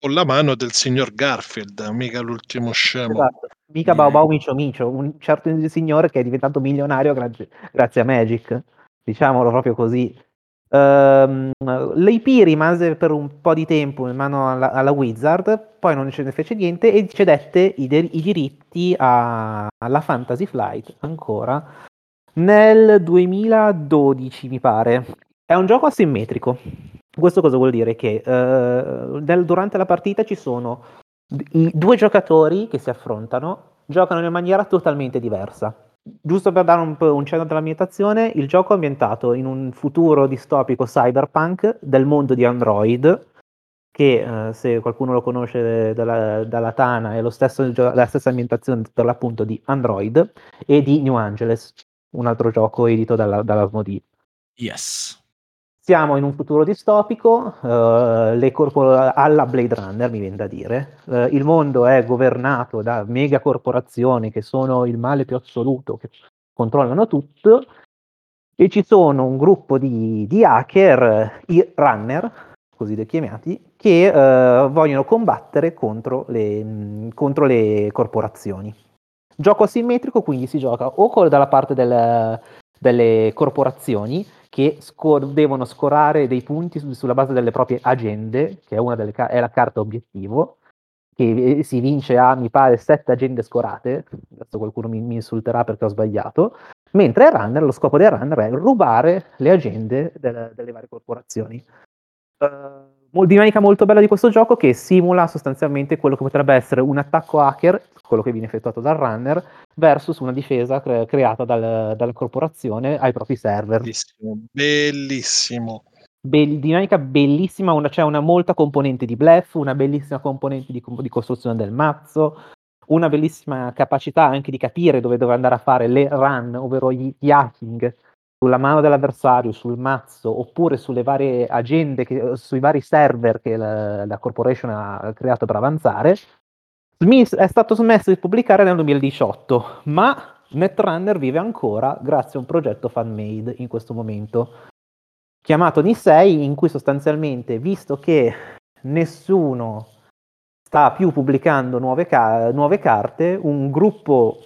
Con la mano del signor Garfield, mica l'ultimo scemo. Esatto. Mica Bao Bao Micio Micio, un certo signore che è diventato milionario grazie, grazie a Magic, diciamolo proprio così. Ehm, L'IP rimase per un po' di tempo in mano alla, alla Wizard, poi non ce ne fece niente e cedette i, de- i diritti a- alla Fantasy Flight ancora nel 2012, mi pare. È un gioco asimmetrico. Questo cosa vuol dire? Che eh, nel- durante la partita ci sono i due giocatori che si affrontano, giocano in maniera totalmente diversa. Giusto per dare un, un cenno dell'ambientazione, il gioco è ambientato in un futuro distopico cyberpunk del mondo di Android, che eh, se qualcuno lo conosce dalla, dalla Tana è stesso, la stessa ambientazione per l'appunto di Android e di New Angeles, un altro gioco edito dalla, dalla. Yes. Siamo in un futuro distopico, eh, le corpo- alla Blade Runner, mi viene da dire. Eh, il mondo è governato da megacorporazioni che sono il male più assoluto, che controllano tutto, e ci sono un gruppo di, di hacker, i runner, così li chiamati, che eh, vogliono combattere contro le, contro le corporazioni. Gioco asimmetrico, quindi si gioca o dalla parte del- delle corporazioni che scor- devono scorare dei punti su- sulla base delle proprie agende, che è, delle ca- è la carta obiettivo, che eh, si vince a, mi pare, sette agende scorate, adesso qualcuno mi, mi insulterà perché ho sbagliato, mentre il runner, lo scopo del runner è rubare le agende del- delle varie corporazioni. Mo- dinamica molto bella di questo gioco che simula sostanzialmente quello che potrebbe essere un attacco hacker, quello che viene effettuato dal runner, versus una difesa cre- creata dal- dalla corporazione ai propri server. Bellissimo, bellissimo. Be- dinamica bellissima, c'è una molta componente di bluff, una bellissima componente di, di costruzione del mazzo, una bellissima capacità anche di capire dove dove andare a fare le run, ovvero gli, gli hacking sulla mano dell'avversario, sul mazzo, oppure sulle varie agende, che- sui vari server che la, la corporation ha creato per avanzare. Smis- è stato smesso di pubblicare nel 2018, ma Netrunner vive ancora grazie a un progetto fan-made in questo momento chiamato Nisei, in cui sostanzialmente, visto che nessuno sta più pubblicando nuove, ca- nuove carte, un gruppo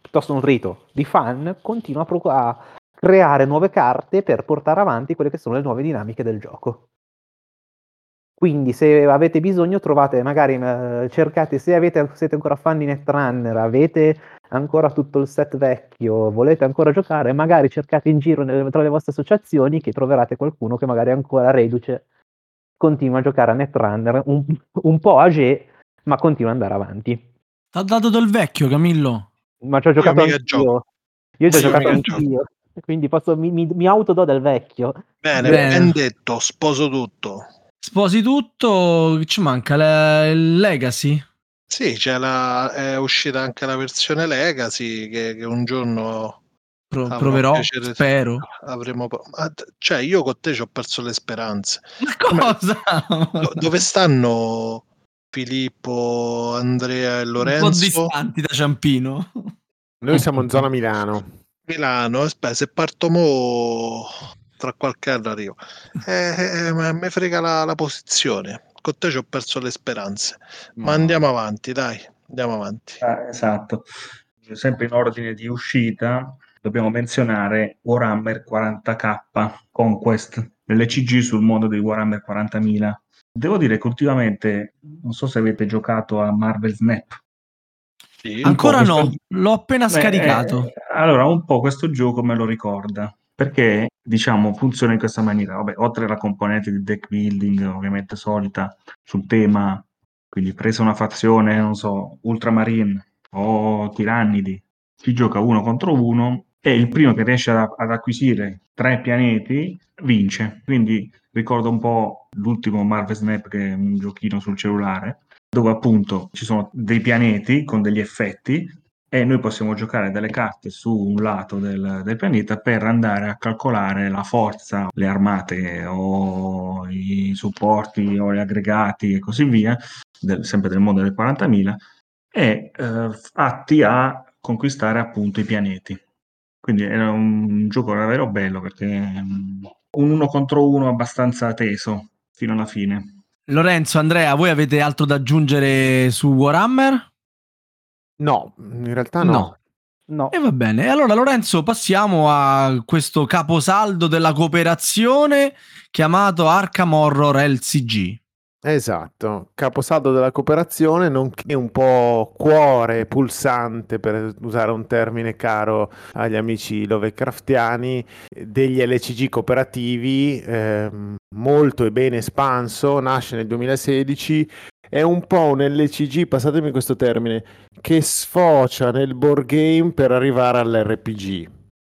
piuttosto nutrito di fan continua a, pro- a creare nuove carte per portare avanti quelle che sono le nuove dinamiche del gioco. Quindi se avete bisogno trovate magari eh, cercate se avete, siete ancora fan di Netrunner, avete ancora tutto il set vecchio, volete ancora giocare, magari cercate in giro nelle- tra le vostre associazioni che troverete qualcuno che magari ancora reduce, continua a giocare a Netrunner, un, un po' age, ma continua ad andare avanti. T'ha dato del vecchio, Camillo. Ma ci ho giocato mica anch'io. gioco. Io ci ho Io giocato anch'io. Quindi posso, mi, mi, mi autodo del vecchio. Bene, Bene. ben detto, sposo tutto. Sposi tutto, ci manca le- il Legacy. Sì, c'è la, è uscita anche la versione Legacy che, che un giorno Pro- proverò, piacere- spero. avremo. cioè, io con te ci ho perso le speranze. Ma cosa? Do- dove stanno Filippo, Andrea e Un po' Lorenzo? distanti da Ciampino. Noi siamo in zona Milano. Milano, aspetta, se parto mo tra qualche anno arrivo. Eh, eh, ma mi frega la, la posizione. Con te ci ho perso le speranze. Ma andiamo avanti, dai, andiamo avanti. Ah, esatto. Sempre in ordine di uscita, dobbiamo menzionare Warhammer 40k Conquest, l'LCG sul mondo dei Warhammer 40.000. Devo dire che ultimamente, non so se avete giocato a Marvel Snap. Sì. Ancora po' no, questo- l'ho appena Beh, scaricato. eh, allora, un po' questo gioco me lo ricorda, perché diciamo funziona in questa maniera. Vabbè, oltre alla componente di deck building, ovviamente solita sul tema, quindi presa una fazione, non so, Ultramarine o Tirannidi, si gioca uno contro uno e il primo che riesce ad, ad acquisire tre pianeti vince. Quindi ricordo un po' l'ultimo Marvel Snap che è un giochino sul cellulare dove appunto ci sono dei pianeti con degli effetti e noi possiamo giocare delle carte su un lato del, del pianeta per andare a calcolare la forza, le armate o i supporti o gli aggregati e così via, del- sempre del mondo del 40.000, e eh, atti a conquistare appunto i pianeti. Quindi era un gioco davvero bello perché mm, un uno contro uno abbastanza teso fino alla fine. Lorenzo, Andrea, voi avete altro da aggiungere su Warhammer? No, in realtà no. No. E va bene. E allora, Lorenzo, passiamo a questo caposaldo della cooperazione chiamato Arkham Horror LCG. Esatto, caposaldo della cooperazione, nonché un po' cuore pulsante, per usare un termine caro agli amici Lovecraftiani, degli LCG cooperativi, ehm, molto e bene espanso, nasce nel 2016, è un po' un LCG, passatemi questo termine, che sfocia nel board game per arrivare all'RPG.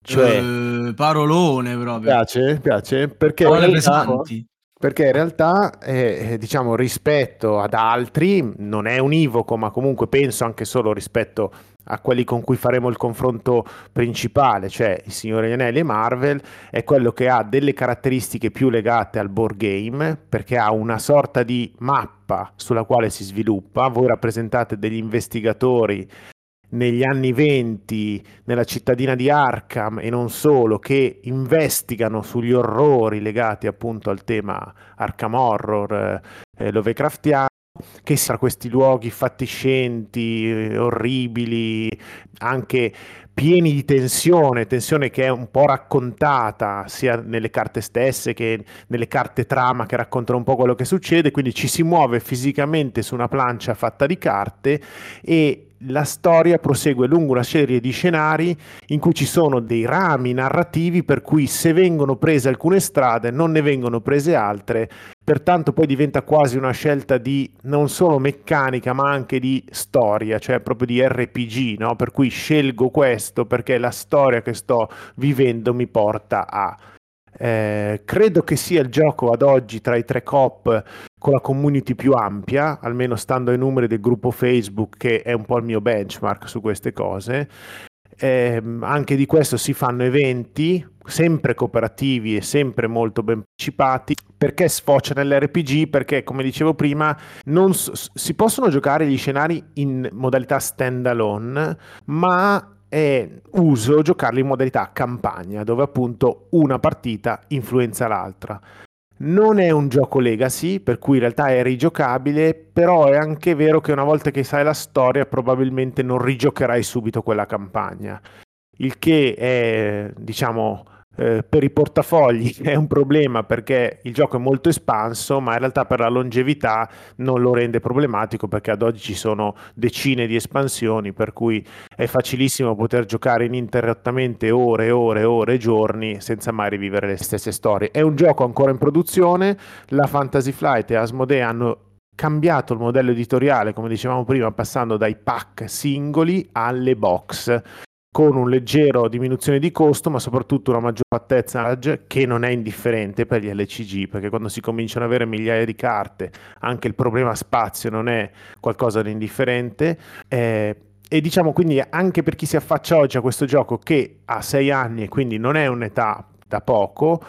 Cioè, Eh, parolone proprio. piace? Piace? Perché Parole pesanti. Perché in realtà, eh, eh, diciamo, rispetto ad altri, non è univoco, ma comunque penso anche solo rispetto a quelli con cui faremo il confronto principale, cioè il Signore Anelli e Marvel, è quello che ha delle caratteristiche più legate al board game, perché ha una sorta di mappa sulla quale si sviluppa. Voi rappresentate degli investigatori negli anni 20 nella cittadina di Arkham e non solo, che investigano sugli orrori legati appunto al tema Arkham Horror eh, Lovecraftiano, che tra questi luoghi fatiscenti, eh, orribili, anche pieni di tensione, tensione che è un po' raccontata sia nelle carte stesse che nelle carte trama che raccontano un po' quello che succede, quindi ci si muove fisicamente su una plancia fatta di carte e la storia prosegue lungo una serie di scenari in cui ci sono dei rami narrativi per cui se vengono prese alcune strade non ne vengono prese altre, pertanto poi diventa quasi una scelta di non solo meccanica ma anche di storia, cioè proprio di RPG, no? per cui scelgo questo perché la storia che sto vivendo mi porta a... Eh, credo che sia il gioco ad oggi tra i tre cop con la community più ampia, almeno stando ai numeri del gruppo Facebook, che è un po' il mio benchmark su queste cose. Ehm, anche di questo si fanno eventi sempre cooperativi e sempre molto ben partecipati perché sfocia nell'RPG perché come dicevo prima non s- si possono giocare gli scenari in modalità standalone ma è uso giocarli in modalità campagna dove appunto una partita influenza l'altra non è un gioco legacy, per cui in realtà è rigiocabile, però è anche vero che una volta che sai la storia probabilmente non rigiocherai subito quella campagna. Il che è, diciamo, eh, per i portafogli è un problema perché il gioco è molto espanso, ma in realtà per la longevità non lo rende problematico perché ad oggi ci sono decine di espansioni, per cui è facilissimo poter giocare ininterrottamente ore e ore e ore e giorni senza mai rivivere le stesse storie. È un gioco ancora in produzione, la Fantasy Flight e Asmodee hanno cambiato il modello editoriale, come dicevamo prima, passando dai pack singoli alle box con un leggero diminuzione di costo, ma soprattutto una maggior fattezza che non è indifferente per gli LCG, perché quando si cominciano ad avere migliaia di carte, anche il problema spazio non è qualcosa di indifferente. Eh, e diciamo quindi anche per chi si affaccia oggi a questo gioco che ha 6 anni e quindi non è un'età da poco,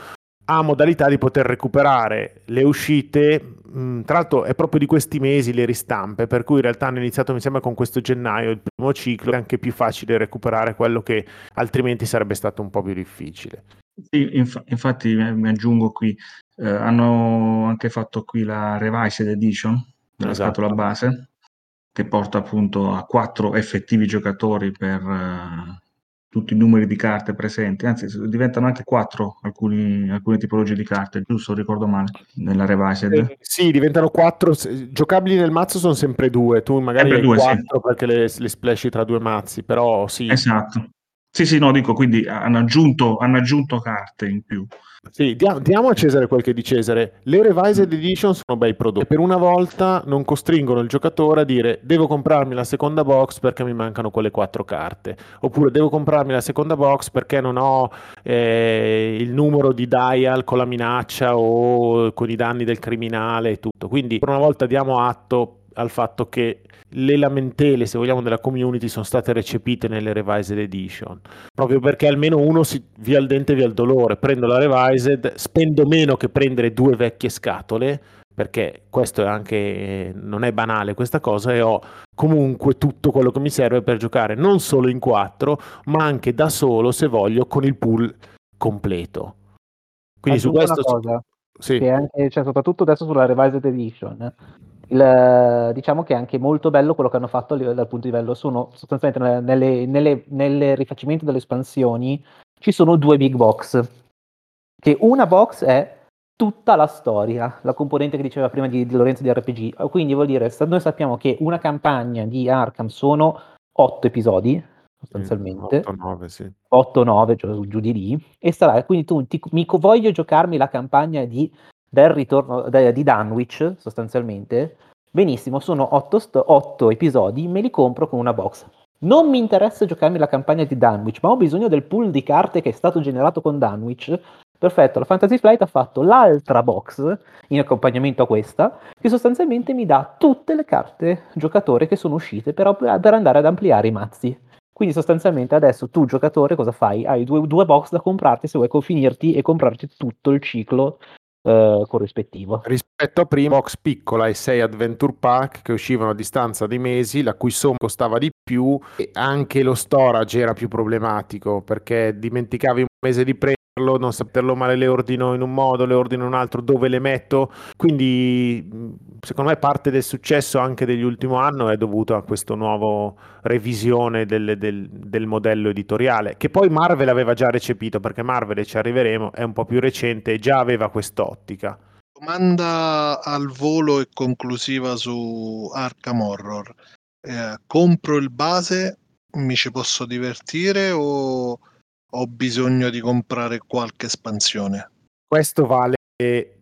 ha modalità di poter recuperare le uscite. mh, Tra l'altro è proprio di questi mesi le ristampe, per cui in realtà hanno iniziato mi sembra con questo gennaio il primo ciclo, è anche più facile recuperare quello che altrimenti sarebbe stato un po' più difficile. Sì, inf- infatti mi mi aggiungo qui, eh, hanno anche fatto qui la Revised Edition della Esatto. scatola base, che porta appunto a quattro effettivi giocatori per eh, tutti i numeri di carte presenti, anzi diventano anche quattro alcuni, alcune tipologie di carte, giusto? Ricordo male, nella Revised. Eh, sì, diventano quattro. Giocabili nel mazzo sono sempre due. Tu magari Sempre hai due, sì. quattro perché le, le splashi tra due mazzi, però sì. Esatto. Sì, sì, no, dico, quindi hanno aggiunto, hanno aggiunto carte in più. Sì, dia- diamo a Cesare quel che è di Cesare. Le Revised Edition sono bei prodotti. Per una volta non costringono il giocatore a dire devo comprarmi la seconda box perché mi mancano quelle quattro carte. Oppure devo comprarmi la seconda box perché non ho eh, il numero di dial con la minaccia o con i danni del criminale e tutto. Quindi per una volta diamo atto al fatto che le lamentele, se vogliamo, della community sono state recepite nelle revised edition, proprio perché almeno uno si via il dente via il dolore, prendo la revised, spendo meno che prendere due vecchie scatole, perché questo è anche non è banale questa cosa e ho comunque tutto quello che mi serve per giocare non solo in 4, ma anche da solo se voglio con il pool completo. Quindi su Aggiungo questo una cosa, sì. che anche, cioè, soprattutto adesso sulla revised edition il- diciamo che è anche molto bello quello che hanno fatto dal punto di livello. Sono sostanzialmente nelle, nelle, nelle rifacimenti delle espansioni ci sono due big box che una box è tutta la storia la componente che diceva prima di, di Lorenzo di RPG quindi vuol dire noi sappiamo che una campagna di Arkham sono otto episodi sostanzialmente. 8, 9, sì. 8-9 giù, giù di lì. E sarà quindi tu ti, mi voglio giocarmi la campagna di, del ritorno de- di Dunwich sostanzialmente. Benissimo sono 8, episodi me li compro con una box. Non mi interessa giocarmi la campagna di Dunwich ma ho bisogno del pool di carte che è stato generato con Dunwich. Perfetto la Fantasy Flight ha fatto l'altra box in accompagnamento a questa che sostanzialmente mi dà tutte le carte giocatore che sono uscite per, per andare ad ampliare i mazzi. Quindi sostanzialmente adesso tu giocatore cosa fai? Hai due, due box da comprarti se vuoi finirti e comprarti tutto il ciclo eh, corrispettivo. Rispetto a prima, box piccola e 6 adventure pack che uscivano a distanza di mesi, la cui somma costava di più e anche lo storage era più problematico perché dimenticavi un mese di prenderlo, non saperlo male le ordino in un modo, le ordino in un altro, dove le metto. Quindi secondo me parte del successo anche degli ultimi anni è dovuto a questo nuovo revisione del, del- del modello editoriale che poi Marvel aveva già recepito perché Marvel, ci arriveremo, è un po' più recente e già aveva quest'ottica. Domanda al volo e conclusiva su Arkham Horror. Eh, compro il base, mi ci posso divertire o ho bisogno di comprare qualche espansione? Questo vale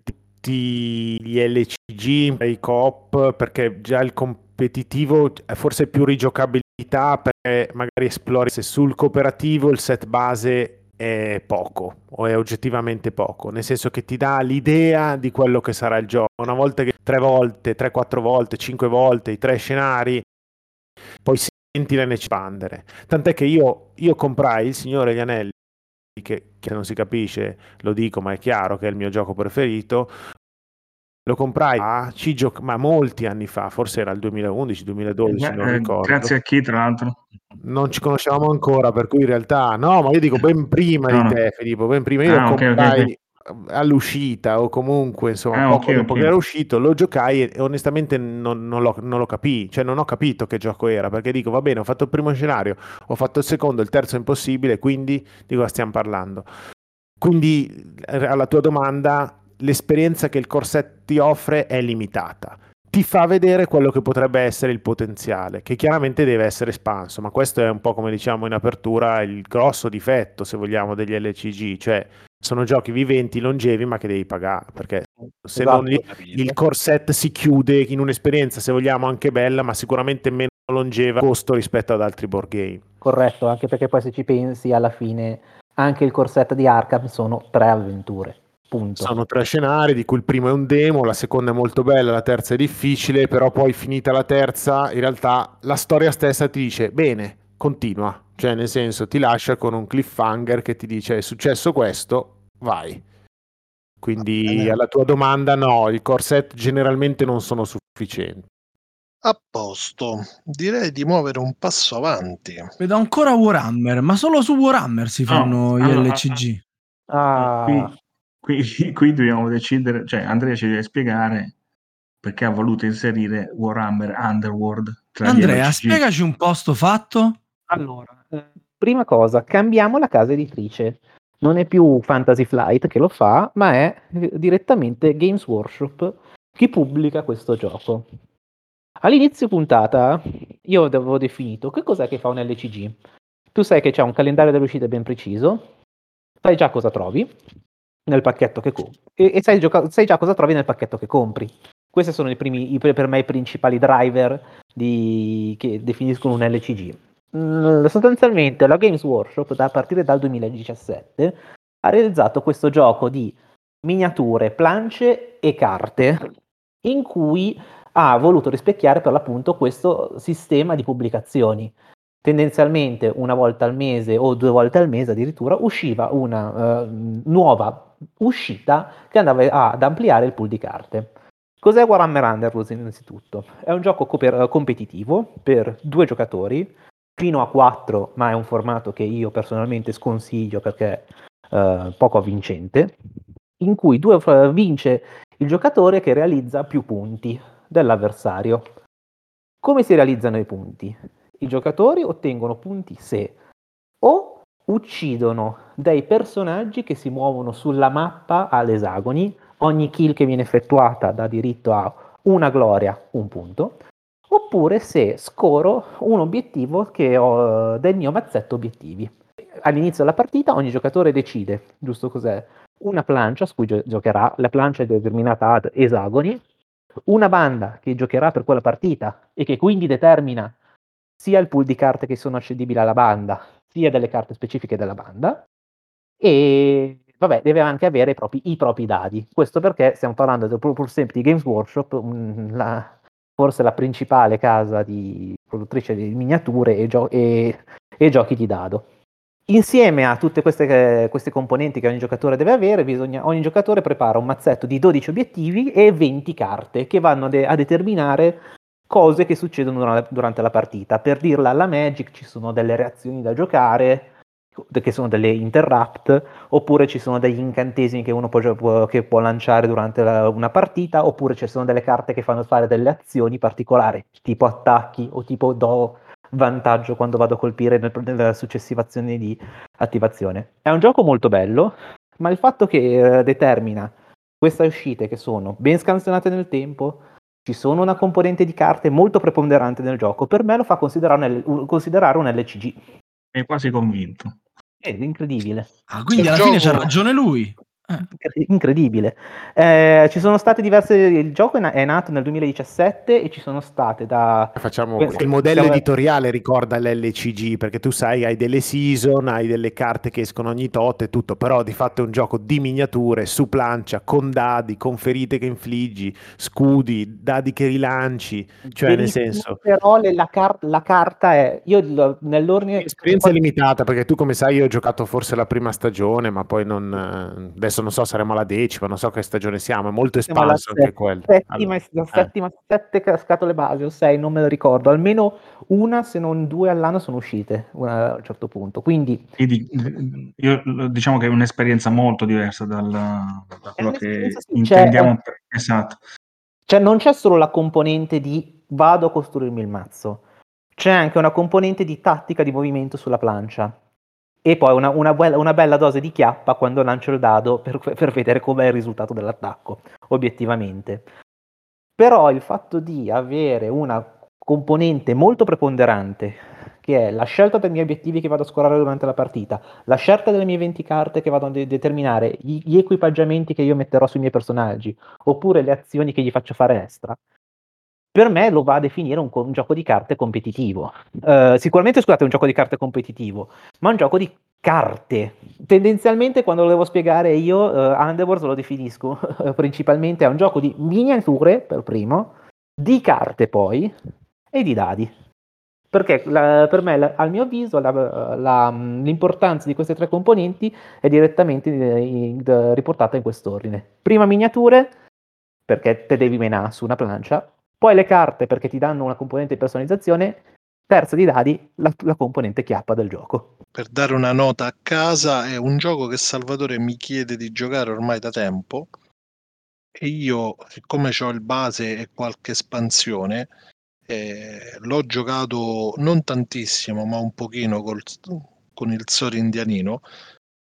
tutti gli LCG, i coop, perché già il competitivo è forse più rigiocabilità perché magari esplori se sul cooperativo il set base è poco o è oggettivamente poco, nel senso che ti dà l'idea di quello che sarà il gioco. Una volta che tre volte, tre, quattro volte, cinque volte i tre scenari, poi senti la espandere. Tant'è che io, io comprai il Signore degli Anelli che, che non si capisce, lo dico, ma è chiaro che è il mio gioco preferito. Lo comprai a ci gioc- ma molti anni fa, forse era il 2011-2012, non Eh, ricordo. grazie a chi, tra l'altro? Non ci conoscevamo ancora, per cui in realtà no, ma io dico ben prima No, di no. te, Filippo, ben prima io Ah, lo ok, ok, comprai all'uscita o comunque insomma Ah, poco ok, dopo ok. che era uscito lo giocai e, e onestamente non, non lo, non lo capii, cioè non ho capito che gioco era perché dico va bene ho fatto il primo scenario, ho fatto il secondo, il terzo è impossibile, quindi di cosa stiamo parlando? Quindi eh, alla tua domanda l'esperienza che il corset ti offre è limitata. Ti fa vedere quello che potrebbe essere il potenziale, che chiaramente deve essere espanso, ma questo è un po' come diciamo in apertura il grosso difetto, se vogliamo, degli LCG, cioè sono giochi viventi, longevi, ma che devi pagare, perché se Esatto. non li- il corset si chiude in un'esperienza, se vogliamo, anche bella, ma sicuramente meno longeva costo rispetto ad altri board game. Corretto, anche perché poi se ci pensi alla fine anche il corsetto di Arkham sono tre avventure. Punto. Sono tre scenari, di cui il primo è un demo, la seconda è molto bella, la terza è difficile, però poi finita la terza, in realtà la storia stessa ti dice, bene, continua, cioè nel senso ti lascia con un cliffhanger che ti dice è successo questo, vai. Quindi bene. alla tua domanda no, i corset generalmente non sono sufficienti. A posto, direi di muovere un passo avanti. Vedo ancora Warhammer, ma solo su Warhammer si fanno No, gli allora- LCG. Ah, Qui, qui- qui dobbiamo decidere, cioè Andrea ci deve spiegare perché ha voluto inserire Warhammer Underworld tra Andrea, spiegaci un po' sto fatto. Allora, eh, prima cosa, cambiamo la casa editrice. Non è più Fantasy Flight che lo fa, ma è eh, direttamente Games Workshop che pubblica questo gioco. All'inizio puntata io avevo definito che cos'è che fa un LCG. Tu sai che c'è un calendario delle uscite ben preciso, sai già cosa trovi nel pacchetto che compri e, e sai, gioca- sai già cosa trovi nel pacchetto che compri. Questi sono i primi, i- per me i principali driver di- che definiscono un LCG. Mm, sostanzialmente la Games Workshop da partire dal 2017 ha realizzato questo gioco di miniature, plance e carte in cui ha voluto rispecchiare per l'appunto questo sistema di pubblicazioni. Tendenzialmente una volta al mese o due volte al mese addirittura usciva una uh, nuova uscita che andava ad ampliare il pool di carte. Cos'è Warhammer Underworlds innanzitutto? È un gioco cooper- competitivo per due giocatori, fino a quattro, ma è un formato che io personalmente sconsiglio perché uh, poco avvincente, in cui due, vince il giocatore che realizza più punti dell'avversario. Come si realizzano i punti? I giocatori ottengono punti se o uccidono dei personaggi che si muovono sulla mappa ad esagoni, ogni kill che viene effettuata dà diritto a una gloria, un punto, oppure se scoro un obiettivo ho del mio mazzetto obiettivi. All'inizio della partita ogni giocatore decide, giusto cos'è, una plancia su cui gio- giocherà, la plancia è determinata ad esagoni, una banda che giocherà per quella partita e che quindi determina sia il pool di carte che sono accedibili alla banda, sia delle carte specifiche della banda, e vabbè, deve anche avere i propri, i propri dadi. Questo perché stiamo parlando del pur sempre di Games Workshop, la, forse la principale casa di produttrice di miniature e, gio- e, e giochi di dado. Insieme a tutte queste, queste, componenti che ogni giocatore deve avere, bisogna, ogni giocatore prepara un mazzetto di 12 obiettivi e 20 carte che vanno de- a determinare cose che succedono durante la partita. Per dirla alla Magic ci sono delle reazioni da giocare, che sono delle interrupt, oppure ci sono degli incantesimi che uno può, che può lanciare durante la, una partita, oppure ci sono delle carte che fanno fare delle azioni particolari, tipo attacchi o tipo do vantaggio quando vado a colpire nel, nella successiva azione di attivazione. È un gioco molto bello, ma il fatto che eh, determina queste uscite che sono ben scansionate nel tempo, ci sono una componente di carte molto preponderante nel gioco, per me lo fa considerare un, considerare un LCG. È quasi convinto. È incredibile. Ah, quindi alla fine c'ha ragione lui. Eh. Incredibile. Eh, ci sono state diverse. Il gioco è nato nel 2017 e ci sono state da. Facciamo il modello siamo... editoriale ricorda l'LCG perché tu sai, hai delle season, hai delle carte che escono ogni tot e tutto, però di fatto è un gioco di miniature su plancia, con dadi, con ferite che infliggi, scudi, dadi che rilanci. Cioè, Benissimo, nel senso. Però la, car- la, carta è. Io nell'ordine. L'esperienza è limitata perché tu, come sai, io ho giocato forse la prima stagione, ma poi non. Adesso adesso non so, saremo alla decima, non so che stagione siamo, è molto espanso anche quello. Settima, allora, la settima, eh. sette scatole base o sei, non me lo ricordo, almeno una se non due all'anno sono uscite una, a un certo punto. Quindi, io diciamo che è un'esperienza molto diversa dal, da quello che sì, intendiamo. Cioè, per, esatto. Cioè non c'è solo la componente di vado a costruirmi il mazzo, c'è anche una componente di tattica di movimento sulla plancia e poi una, una, una, bella dose di chiappa quando lancio il dado per, per vedere com'è il risultato dell'attacco, obiettivamente. Però il fatto di avere una componente molto preponderante, che è la scelta dei miei obiettivi che vado a scorare durante la partita, la scelta delle mie 20 carte che vado a de- determinare, gli, gli equipaggiamenti che io metterò sui miei personaggi, oppure le azioni che gli faccio fare extra, per me lo va a definire un, un gioco di carte competitivo. Uh, sicuramente, scusate, è un gioco di carte competitivo, ma un gioco di carte. Tendenzialmente, quando lo devo spiegare io, uh, Underworld lo definisco principalmente è un gioco di miniature, per primo, di carte poi, e di dadi. Perché la, per me, la, al mio avviso, la, l'importanza di queste tre componenti è direttamente in, in, riportata in quest'ordine. Prima miniature, perché te devi menare su una plancia, poi le carte perché ti danno una componente di personalizzazione, terza di dadi la, la, componente chiappa del gioco. Per dare una nota a casa, è un gioco che Salvatore mi chiede di giocare ormai da tempo e io, siccome ho il base e qualche espansione, eh, l'ho giocato non tantissimo, ma un pochino col, con il Sori indianino.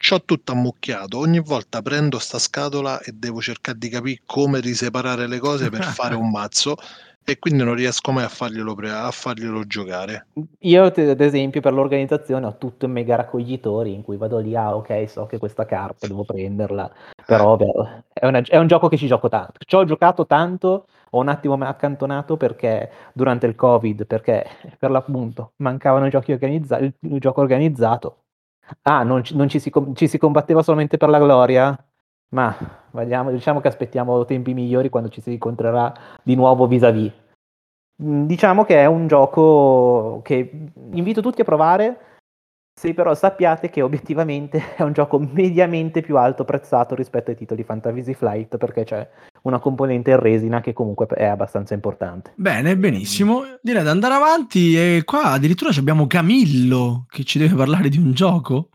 C'ho tutto ammucchiato, ogni volta prendo sta scatola e devo cercare di capire come riseparare le cose per fare un mazzo e quindi non riesco mai a farglielo, pre- a farglielo giocare. Io, ad esempio, per l'organizzazione ho tutto in mega raccoglitori in cui vado lì, ah ok, so che questa carta devo prenderla, però beh, è, una, è, un gioco che ci gioco tanto. Ci ho giocato tanto, ho un attimo accantonato perché durante il Covid, perché per l'appunto mancavano i giochi organizzati, il, il gioco organizzato. Ah, non, ci, non ci, si, ci si combatteva solamente per la gloria? Ma vediamo, diciamo che aspettiamo tempi migliori quando ci si incontrerà di nuovo vis-à-vis. Mm, Diciamo che è un gioco che invito tutti a provare, se però sappiate che obiettivamente è un gioco mediamente più alto prezzato rispetto ai titoli Fantasy Flight perché c'è una componente in resina che comunque è abbastanza importante. Bene, benissimo. Direi di andare avanti e qua addirittura ci abbiamo Camillo che ci deve parlare di un gioco.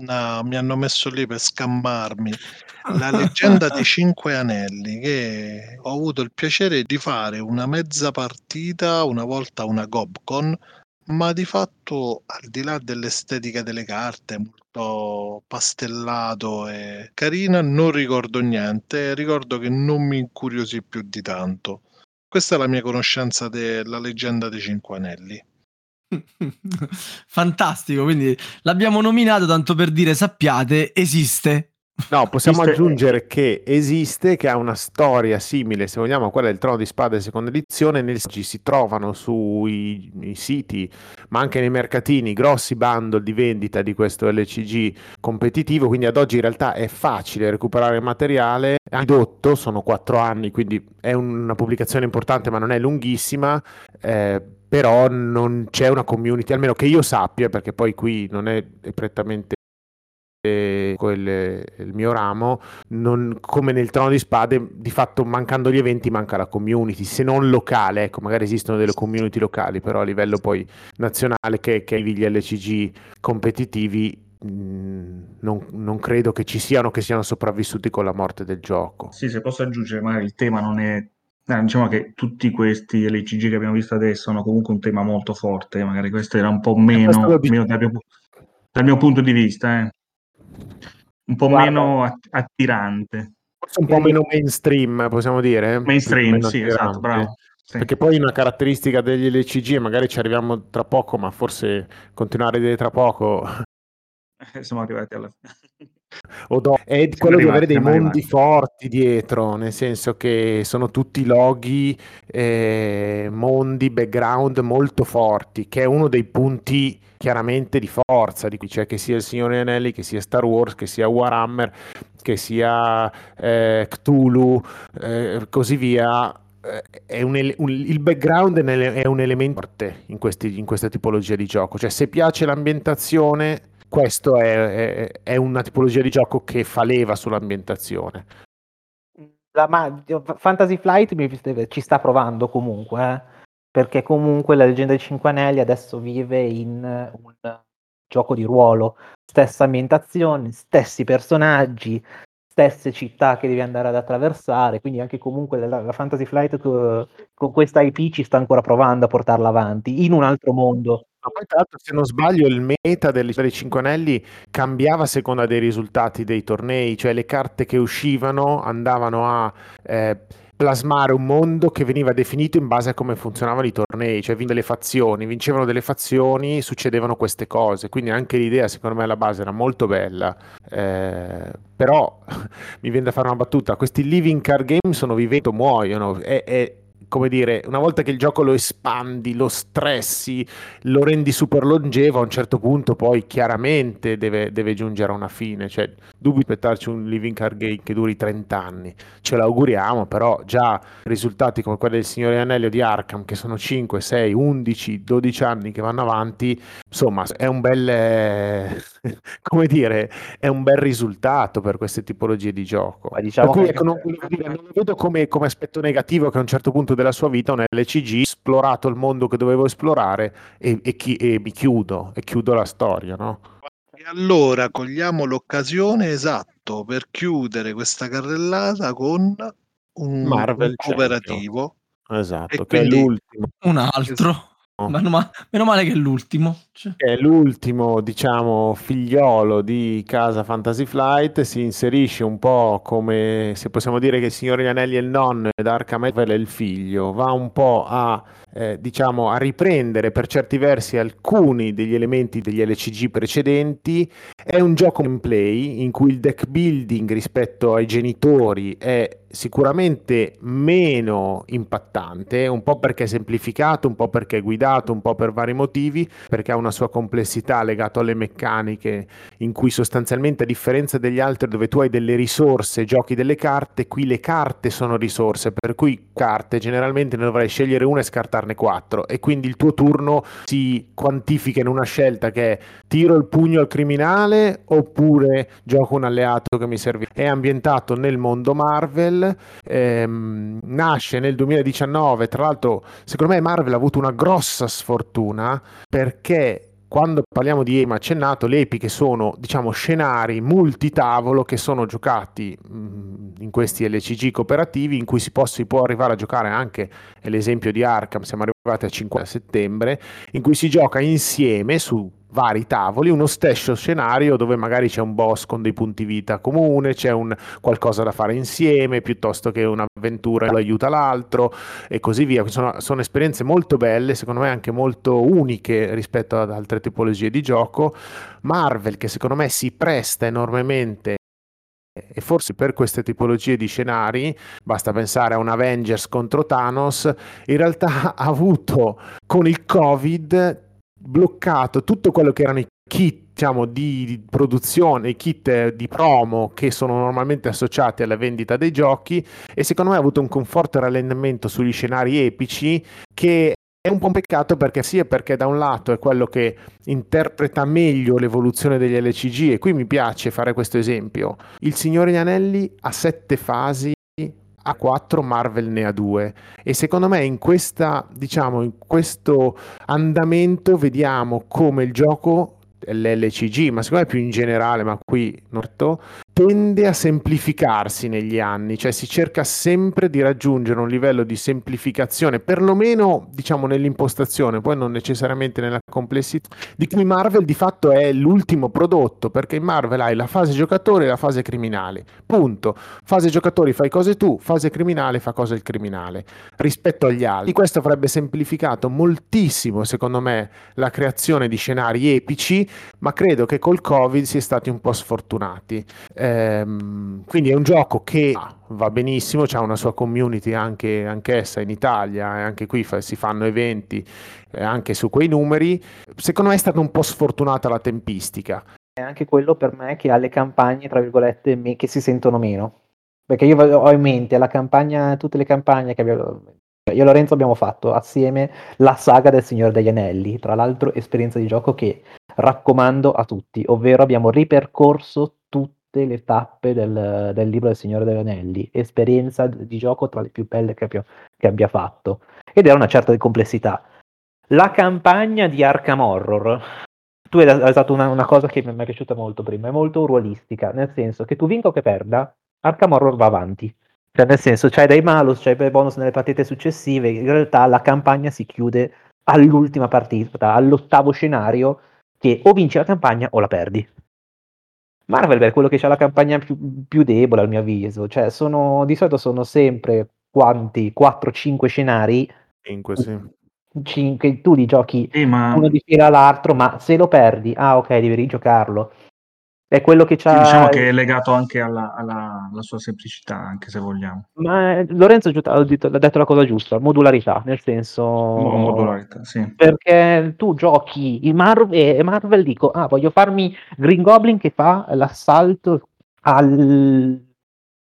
No, mi hanno messo lì per scammarmi. La leggenda dei Cinque Anelli, che ho avuto il piacere di fare una mezza partita, una volta una Gobcon, ma di fatto, al di là dell'estetica delle carte, molto pastellato e carina, non ricordo niente. Ricordo che non mi incuriosì più di tanto. Questa è la mia conoscenza della leggenda dei Cinque Anelli. Fantastico, quindi l'abbiamo nominato tanto per dire sappiate, esiste. No, possiamo Esiste- aggiungere che esiste, che ha una storia simile, se vogliamo, a quella del Trono di Spade seconda edizione. Nel ci si trovano sui siti, ma anche nei mercatini, grossi bundle di vendita di questo LCG competitivo. Quindi ad oggi in realtà è facile recuperare il materiale. È ridotto, sono quattro anni, quindi è una pubblicazione importante, ma non è lunghissima. eh, però non c'è una community, almeno che io sappia, perché poi qui non è prettamente quel- il mio ramo, non- come nel Trono di Spade, di fatto mancando gli eventi manca la community, se non locale, ecco, magari esistono delle community locali, però a livello poi nazionale che, che gli LCG competitivi mh, non, non credo che ci siano che siano sopravvissuti con la morte del gioco. Sì, se posso aggiungere, magari il tema non è... eh, diciamo che tutti questi LCG che abbiamo visto adesso hanno comunque un tema molto forte, magari questo era un po' meno, dico- meno dal, mio, dal mio punto di vista, eh. Un po' Guarda. meno att- attirante. Forse un po' meno mainstream, possiamo dire. Mainstream, sì, attirante. esatto, bravo. Sì. Perché poi una caratteristica degli LCG, e magari ci arriviamo tra poco, ma forse continuare a vedere tra poco, Siamo arrivati alla fine. O do- è quello di avere dei mondi arrivati. forti dietro, nel senso che sono tutti loghi, eh, mondi, background molto forti, che è uno dei punti chiaramente di forza, di cui c'è che sia il Signore Anelli, che sia Star Wars, che sia Warhammer, che sia eh, Cthulhu, eh, così via. eh, È un ele- un- il background è un ele- è un elemento forte in, questi- in questa tipologia di gioco, cioè se piace l'ambientazione, questo è, è- è una tipologia di gioco che fa leva sull'ambientazione. La ma- Fantasy Flight mi- ci sta provando comunque, eh, perché comunque la leggenda dei Cinque Anelli adesso vive in un gioco di ruolo, stessa ambientazione, stessi personaggi, stesse città che devi andare ad attraversare, quindi anche comunque la, la Fantasy Flight co- con questa IP ci sta ancora provando a portarla avanti in un altro mondo. Ma poi tra l'altro, se non sbaglio, il meta delle dei Cinque Anelli cambiava a seconda dei risultati dei tornei, cioè le carte che uscivano andavano a eh, plasmare un mondo che veniva definito in base a come funzionavano i tornei, cioè vin- delle fazioni, vincevano delle fazioni, succedevano queste cose, quindi anche l'idea secondo me alla base era molto bella, eh, però mi viene da fare una battuta, questi living card game sono viventi o muoiono, è, è come dire, una volta che il gioco lo espandi, lo stressi, lo rendi super longevo, a un certo punto poi chiaramente deve, deve giungere a una fine, cioè dubito aspettarci un living card game che duri 30 anni, ce l'auguriamo, però già risultati come quelli del Signore Anelli o di Arkham, che sono 5, 6, 11, 12 anni che vanno avanti, insomma è un bel, eh, come dire, è un bel risultato per queste tipologie di gioco. Ma diciamo per cui che- ecco, non, non lo vedo come, come aspetto negativo che a un certo punto della sua vita un LCG esplorato il mondo che dovevo esplorare e, e chi- e mi chiudo e chiudo la storia, no? E allora cogliamo l'occasione esatto per chiudere questa carrellata con un, Marvel cooperativo. Esatto, E che quindi- è l'ultimo. Un altro. Meno, ma- meno male che è l'ultimo. Cioè, è l'ultimo, diciamo, figliolo di casa Fantasy Flight, si inserisce un po' come se possiamo dire che il Signore degli Anelli è il nonno ed Arkham Asylum è il figlio, va un po' a, eh, diciamo, a riprendere per certi versi alcuni degli elementi degli LCG precedenti. È un gioco gameplay in cui il deck building rispetto ai genitori è sicuramente meno impattante, un po' perché è semplificato, un po' perché è guidato, un po' per vari motivi, perché ha una sua complessità legata alle meccaniche, in cui sostanzialmente a differenza degli altri dove tu hai delle risorse, giochi delle carte, qui le carte sono risorse, per cui carte generalmente ne dovrai scegliere una e scartarne quattro e quindi il tuo turno si quantifica in una scelta che è tiro il pugno al criminale oppure gioco un alleato che mi serve. È ambientato nel mondo Marvel, ehm, nasce nel 2019, tra l'altro secondo me Marvel ha avuto una grossa sfortuna perché quando parliamo di EMA accennato, le epiche sono diciamo scenari multitavolo che sono giocati mh, in questi LCG cooperativi in cui si può, si può arrivare a giocare anche l'esempio di Arkham, siamo arrivati a 5 settembre, in cui si gioca insieme su vari tavoli, uno stesso scenario dove magari c'è un boss con dei punti vita comune, c'è un qualcosa da fare insieme, piuttosto che un'avventura che aiuta l'altro e così via. Sono, sono esperienze molto belle, secondo me anche molto uniche rispetto ad altre tipologie di gioco. Marvel, che secondo me si presta enormemente e forse per queste tipologie di scenari, basta pensare a un Avengers contro Thanos, in realtà ha avuto con il Covid bloccato tutto quello che erano i kit diciamo, di, produzione, i kit di promo che sono normalmente associati alla vendita dei giochi e secondo me ha avuto un conforto rallentamento sugli scenari epici che è un po' un peccato perché sia perché da un lato è quello che interpreta meglio l'evoluzione degli LCG e qui mi piace fare questo esempio. Il Signore Anelli ha sette fasi a 4, Marvel ne ha 2 e secondo me in, questa, diciamo, in questo andamento vediamo come il gioco l'LCG, ma secondo me più in generale, ma qui Norto, tende a semplificarsi negli anni, cioè si cerca sempre di raggiungere un livello di semplificazione, perlomeno diciamo nell'impostazione, poi non necessariamente nella complessità, di cui Marvel di fatto è l'ultimo prodotto, perché in Marvel hai la fase giocatore e la fase criminale, punto. Fase giocatori fai cose tu, fase criminale fa cose il criminale, rispetto agli altri. Questo avrebbe semplificato moltissimo, secondo me, la creazione di scenari epici, ma credo che col Covid si è stati un po' sfortunati. Ehm, quindi è un gioco che va benissimo, ha una sua community anche anch'essa in Italia e anche qui fa, si fanno eventi eh, anche su quei numeri. Secondo me è stata un po' sfortunata la tempistica. È anche quello per me che ha le campagne, tra virgolette, me, che si sentono meno. Perché io ho in mente la campagna, tutte le campagne che abbiamo, io e Lorenzo abbiamo fatto assieme la saga del Signore degli Anelli, tra l'altro esperienza di gioco che raccomando a tutti, ovvero abbiamo ripercorso tutte le tappe del, del libro del Signore degli Anelli, esperienza di gioco tra le più belle che abbia, che abbia fatto, ed era una certa complessità. La campagna di Arkham Horror, tu hai usato una, una, cosa che mi è piaciuta molto prima, è molto ruolistica, nel senso che tu vinca o che perda, Arkham Horror va avanti. Cioè, nel senso, c'hai dei malus, c'hai dei bonus nelle partite successive, in realtà la campagna si chiude all'ultima partita, all'ottavo scenario, che o vinci la campagna o la perdi. Marvel è quello che ha la campagna più, più, debole, al mio avviso. Cioè, sono, di solito sono sempre quanti? 4-5 scenari. 5, sì. 5, tu li giochi sì, ma... uno di fila all'altro, ma se lo perdi, ah ok, devi rigiocarlo. È quello che c'ha. Diciamo che è legato anche alla, alla, alla sua semplicità, anche se vogliamo. Ma eh, Lorenzo ha detto, ha detto la cosa giusta, modularità, nel senso. Modularità, sì. Perché tu giochi i Marvel e Marvel dico, ah, voglio farmi Green Goblin che fa l'assalto al.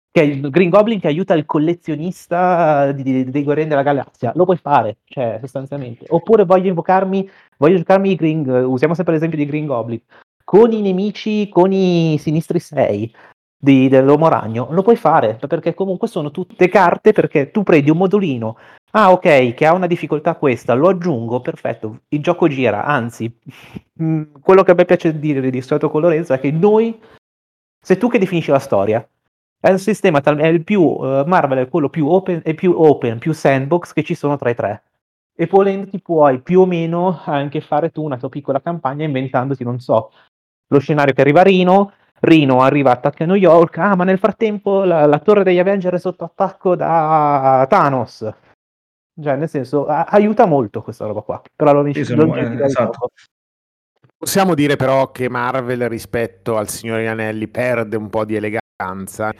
Che è il Green Goblin che aiuta il collezionista di, di, dei Guerrieri della Galassia. Lo puoi fare, cioè, sostanzialmente. Oppure voglio invocarmi, voglio giocarmi i Green. Usiamo sempre l'esempio di Green Goblin con i nemici, con i sinistri 6 di, dell'uomo ragno, lo puoi fare perché comunque sono tutte carte perché tu prendi un modulino, ah ok, che ha una difficoltà questa, lo aggiungo, perfetto, il gioco gira, anzi, mm, quello che a me piace dire di solito con Lorenzo è che noi, sei tu che definisci la storia, è il sistema, è il più, uh, Marvel è quello più open, è più open, più sandbox che ci sono tra i tre. E volendo ti puoi più o meno anche fare tu una tua piccola campagna inventandoti, non so, lo scenario che arriva Rino, Rino arriva, attacca New York, ah ma nel frattempo la, la torre degli Avenger è sotto attacco da Thanos. Cioè, nel senso, a- aiuta molto questa roba qua. Però lo sì, sono, eh, esatto. Possiamo dire però che Marvel rispetto al Signore Anelli perde un po' di eleganza eleganza.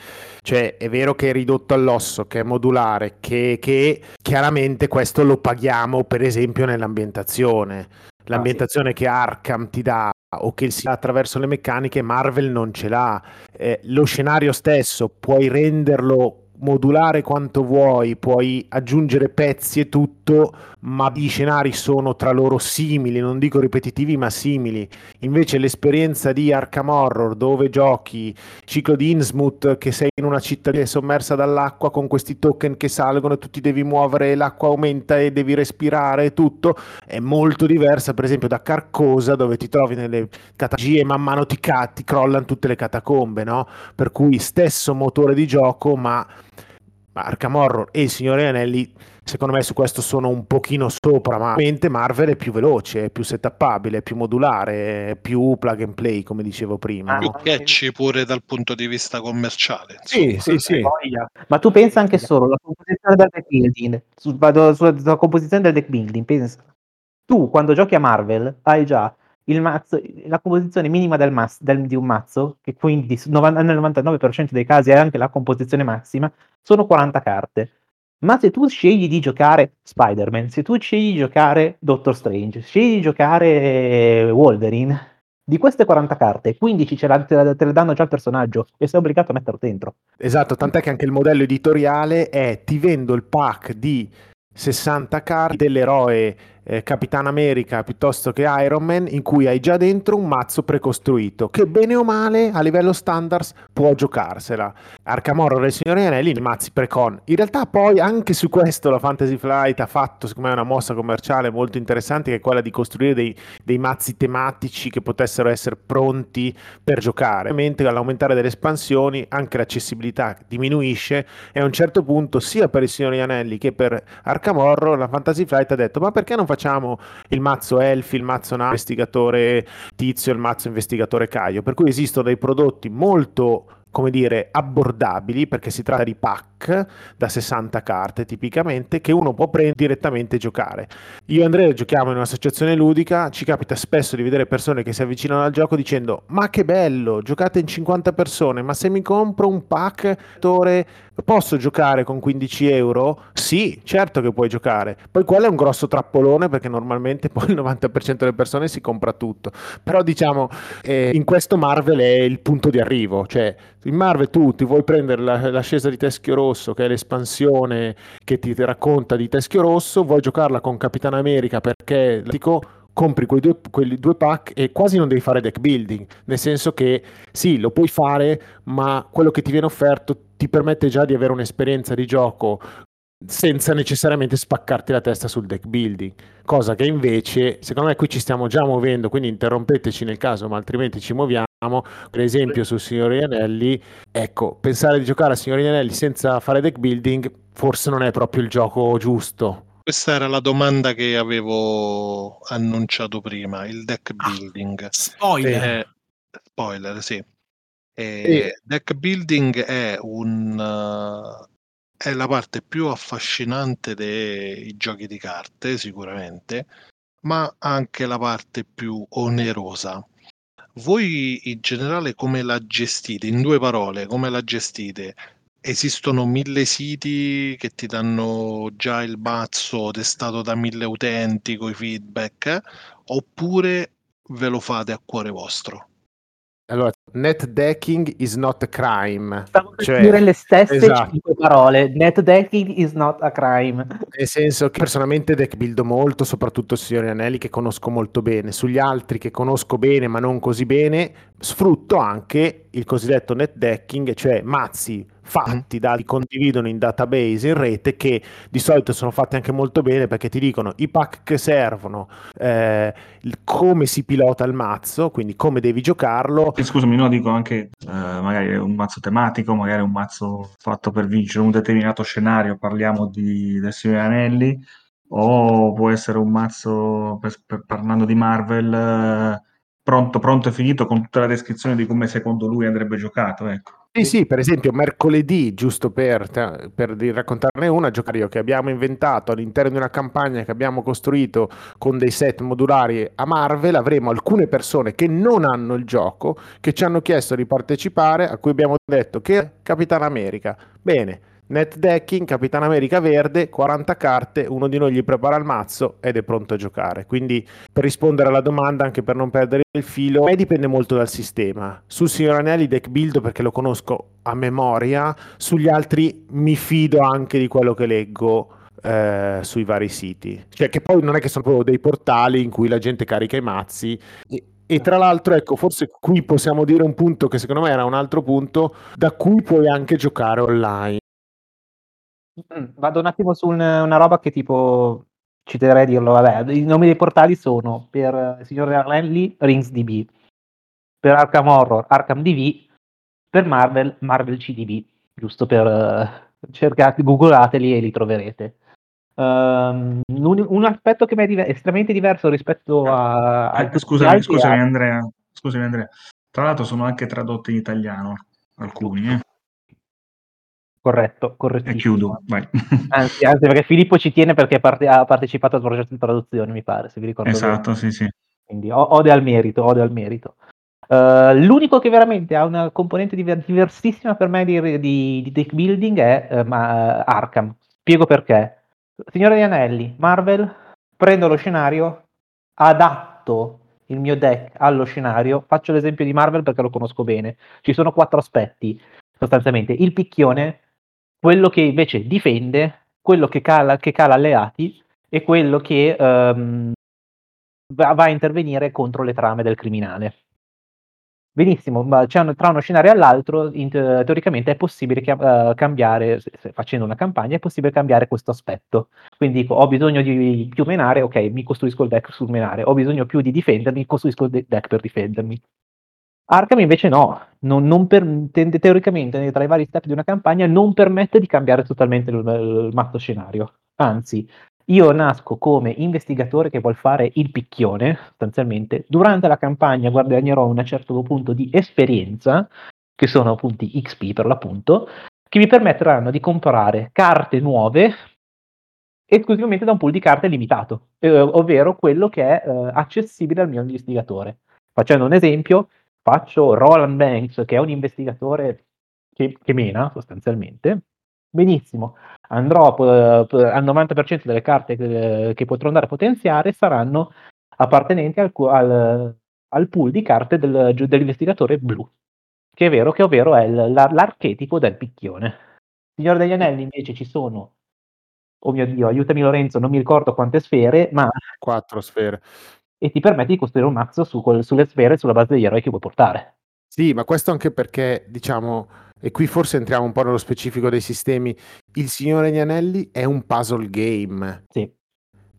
Cioè, è vero che è ridotto all'osso, che è modulare, che, che chiaramente questo lo paghiamo, per esempio, nell'ambientazione. L'ambientazione che Arkham ti dà o che si dà attraverso le meccaniche, Marvel non ce l'ha. Eh, lo scenario stesso puoi renderlo modulare quanto vuoi, puoi aggiungere pezzi e tutto, ma i scenari sono tra loro simili, non dico ripetitivi, ma simili. Invece l'esperienza di Arkham Horror, dove giochi ciclo di Innsmouth, che sei in una cittadina sommersa dall'acqua con questi token che salgono e tu ti devi muovere, l'acqua aumenta e devi respirare e tutto, è molto diversa, per esempio, da Carcosa, dove ti trovi nelle catagie e man mano ti, ca- ti crollano tutte le catacombe, no? Per cui stesso motore di gioco, ma Arkham Horror e il Signore Anelli secondo me su questo sono un pochino sopra ma Marvel è più veloce, è più settappabile, è più modulare, è più plug and play come dicevo prima. Ah, più catchy pure dal punto di vista commerciale. Sì, sì, sì. Ma tu pensa anche solo alla composizione del deck building, su, vado sulla, sulla composizione del deck building, pensa. Tu quando giochi a Marvel hai già mazzo, la composizione minima del mazzo, del, di un mazzo, che quindi nel 99% dei casi è anche la composizione massima, sono 40 carte. Ma se tu scegli di giocare Spider-Man, se tu scegli di giocare Doctor Strange, scegli di giocare Wolverine, di queste 40 carte, 15 ce, la, te, la, te le danno già il personaggio e sei obbligato a metterlo dentro. Esatto, tant'è che anche il modello editoriale è ti vendo il pack di 60 carte dell'eroe eh, Capitan America piuttosto che Iron Man in cui hai già dentro un mazzo precostruito che bene o male a livello standards può giocarsela. Arkham Horror e il Signore Anelli, i mazzi precon. In realtà poi anche su questo la Fantasy Flight ha fatto secondo me una mossa commerciale molto interessante che è quella di costruire dei, dei mazzi tematici che potessero essere pronti per giocare. Ovviamente all'aumentare delle espansioni anche l'accessibilità diminuisce e a un certo punto sia per il Signore Anelli che per Arkham Horror la Fantasy Flight ha detto ma perché non facciamo il mazzo Elfi, il mazzo investigatore Tizio, il mazzo investigatore Caio, per cui esistono dei prodotti molto come dire, abbordabili perché si tratta di pack da 60 carte tipicamente che uno può prendere direttamente e giocare. Io e Andrea giochiamo in un'associazione ludica, ci capita spesso di vedere persone che si avvicinano al gioco dicendo "Ma che bello, giocate in 50 persone, ma se mi compro un pack posso giocare con 15 euro? Sì, certo che puoi giocare. Poi quello è un grosso trappolone perché normalmente poi il 90% delle persone si compra tutto. Però diciamo, eh, in questo Marvel è il punto di arrivo, cioè in Marvel tu ti vuoi prendere la, l'ascesa di Teschio Rosso, che è l'espansione che ti, ti racconta di Teschio Rosso, vuoi giocarla con Capitan America perché dico compri quei due, quelli due pack e quasi non devi fare deck building, nel senso che sì, lo puoi fare, ma quello che ti viene offerto ti permette già di avere un'esperienza di gioco senza necessariamente spaccarti la testa sul deck building, cosa che invece, secondo me qui ci stiamo già muovendo, quindi interrompeteci nel caso, ma altrimenti ci muoviamo. Per esempio sul Signori Anelli, ecco, pensare di giocare a Signori Anelli senza fare deck building forse non è proprio il gioco giusto. Questa era la domanda che avevo annunciato prima, il deck Ah, building. spoiler. Eh, spoiler, sì. Eh, Deck building è un uh, è la parte più affascinante dei giochi di carte, sicuramente, ma anche la parte più onerosa. Voi in generale come la gestite? In due parole, come la gestite? Esistono mille siti che ti danno già il mazzo testato da mille utenti con i feedback, oppure ve lo fate a cuore vostro? Allora, net decking is not a crime. Stavo per Cioè, dire le stesse esatto. cinque parole. Net decking is not a crime. Nel senso che personalmente deck buildo molto, soprattutto il Signore Anelli che conosco molto bene. Sugli altri che conosco bene ma non così bene, sfrutto anche il cosiddetto net decking, cioè mazzi fatti da li condividono in database in rete che di solito sono fatti anche molto bene perché ti dicono i pack che servono, eh, il- come si pilota il mazzo, quindi come devi giocarlo. E scusami, no, dico anche eh, magari un mazzo tematico, magari un mazzo fatto per vincere un determinato scenario, parliamo di, del Signore Anelli, o può essere un mazzo, per- per- parlando di Marvel, eh, pronto, pronto e finito con tutta la descrizione di come secondo lui andrebbe giocato, ecco. Sì, sì, per esempio mercoledì, giusto per, per raccontarne una, giocario che abbiamo inventato all'interno di una campagna che abbiamo costruito con dei set modulari a Marvel, avremo alcune persone che non hanno il gioco, che ci hanno chiesto di partecipare, a cui abbiamo detto che è Capitan America. Bene, net decking, Capitan America verde, 40 carte, uno di noi gli prepara il mazzo ed è pronto a giocare. Quindi per rispondere alla domanda, anche per non perdere il filo, a me dipende molto dal sistema. Sul signor Anelli deck build perché lo conosco a memoria, sugli altri mi fido anche di quello che leggo. Eh, sui vari siti, cioè che poi non è che sono proprio dei portali in cui la gente carica i mazzi e, e tra l'altro, ecco, forse qui possiamo dire un punto che secondo me era un altro punto da cui puoi anche giocare online. Mm, vado un attimo su un una roba che tipo ci terrei a dirlo, vabbè, i nomi dei portali sono per eh, Signore Anelli, RingsDB, per Arkham Horror, Arkham DV, per Marvel, Marvel CDB, giusto per uh, cercate, googlateli e li troverete. Um, un, un, aspetto che mi è diver- estremamente diverso rispetto a... a scusami, scusami Andrea, scusami Andrea, tra l'altro sono anche tradotti in italiano alcuni, eh. Corretto, E chiudo, vai. Anzi, anzi, perché Filippo ci tiene perché parte- ha partecipato al progetto di traduzione, mi pare, se vi ricordo Esatto, bene. sì, sì. Quindi o- ode al merito, ode al merito. Uh, l'unico che veramente ha una componente diver- diversissima per me di, di, di deck building è uh, ma, Arkham. Spiego perché. Signore degli Anelli, Marvel, prendo lo scenario, adatto il mio deck allo scenario, faccio l'esempio di Marvel perché lo conosco bene. Ci sono quattro aspetti, sostanzialmente. Il picchione, quello che invece difende, quello che cala, che cala alleati e quello che um, va, va, a intervenire contro le trame del criminale. Benissimo, ma tra uno scenario e l'altro, in, teoricamente è possibile uh, cambiare, facendo una campagna, è possibile cambiare questo aspetto. Quindi dico, ho bisogno di più menare, ok, mi costruisco il deck sul menare, ho bisogno più di difendermi, costruisco il deck per difendermi. Arkham invece no, non, non per, teoricamente tra i vari step di una campagna non permette di cambiare totalmente il, il mazzo scenario. Anzi, io nasco come investigatore che vuol fare il picchione, sostanzialmente. Durante la campagna guadagnerò un certo punto di esperienza, che sono punti XP per l'appunto, che mi permetteranno di comprare carte nuove esclusivamente da un pool di carte limitato, eh, ovvero quello che è eh, accessibile al mio investigatore. Facendo un esempio, faccio Roland Banks, che è un investigatore che, che mena sostanzialmente, benissimo, andrò uh, al 90% delle carte che, che, potrò andare a potenziare saranno appartenenti al, al, al pool di carte del, dell'investigatore blu, che è vero che ovvero è l, l'archetipo del picchione. Signore degli Anelli invece ci sono, oh mio Dio, aiutami Lorenzo, non mi ricordo quante sfere, ma... Quattro sfere e ti permette di costruire un mazzo su quel, sulle sfere sulla base degli eroi che vuoi portare. Sì, ma questo anche perché, diciamo, e qui forse entriamo un po' nello specifico dei sistemi, il Signore degli Anelli è un puzzle game. Sì.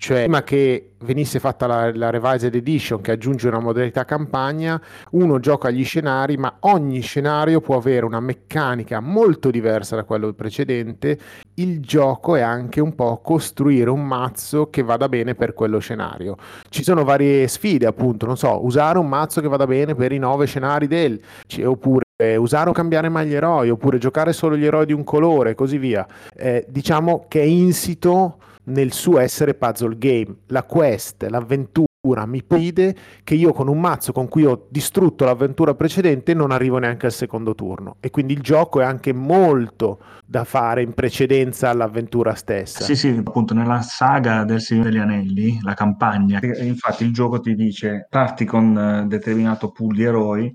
Cioè, prima che venisse fatta la, la, Revised Edition che aggiunge una modalità campagna, uno gioca gli scenari, ma ogni scenario può avere una meccanica molto diversa da quello precedente. Il gioco è anche un po' costruire un mazzo che vada bene per quello scenario. Ci sono varie sfide, appunto, non so, usare un mazzo che vada bene per i nove scenari del, oppure usare o cambiare mai gli eroi, oppure giocare solo gli eroi di un colore e così via. Eh, diciamo che è insito nel suo essere puzzle game. La quest, l'avventura mi pide che io con un mazzo con cui ho distrutto l'avventura precedente non arrivo neanche al secondo turno e quindi il gioco è anche molto da fare in precedenza all'avventura stessa. Sì, sì, appunto nella saga del Signore degli Anelli, la campagna, infatti il gioco ti dice parti con uh, determinato pool di eroi,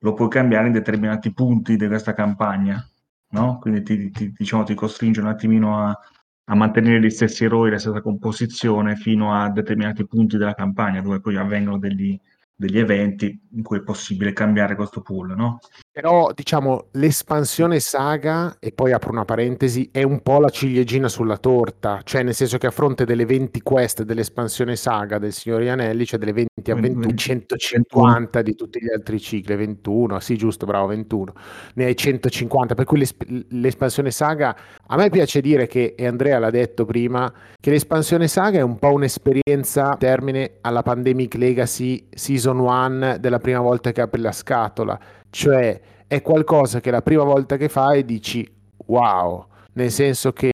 lo puoi cambiare in determinati punti di questa campagna, no? Quindi ti, ti, diciamo, ti costringe un attimino a, a mantenere gli stessi eroi, la stessa composizione fino a determinati punti della campagna dove poi avvengono degli, degli eventi in cui è possibile cambiare questo pool, no? Però, diciamo, l'espansione saga, e poi apro una parentesi, è un po' la ciliegina sulla torta, cioè nel senso che a fronte delle 20 quest dell'espansione saga del Signore Anelli, cioè delle 20 avventure, 150 di tutti gli altri cicli, 21, sì giusto, bravo, 21, ne hai 150, per cui l'esp- l'espansione saga, a me piace dire che, e Andrea l'ha detto prima, che l'espansione saga è un po' un'esperienza termine alla Pandemic Legacy Season 1 della prima volta che apri la scatola, cioè è qualcosa che la prima volta che fai dici wow, nel senso che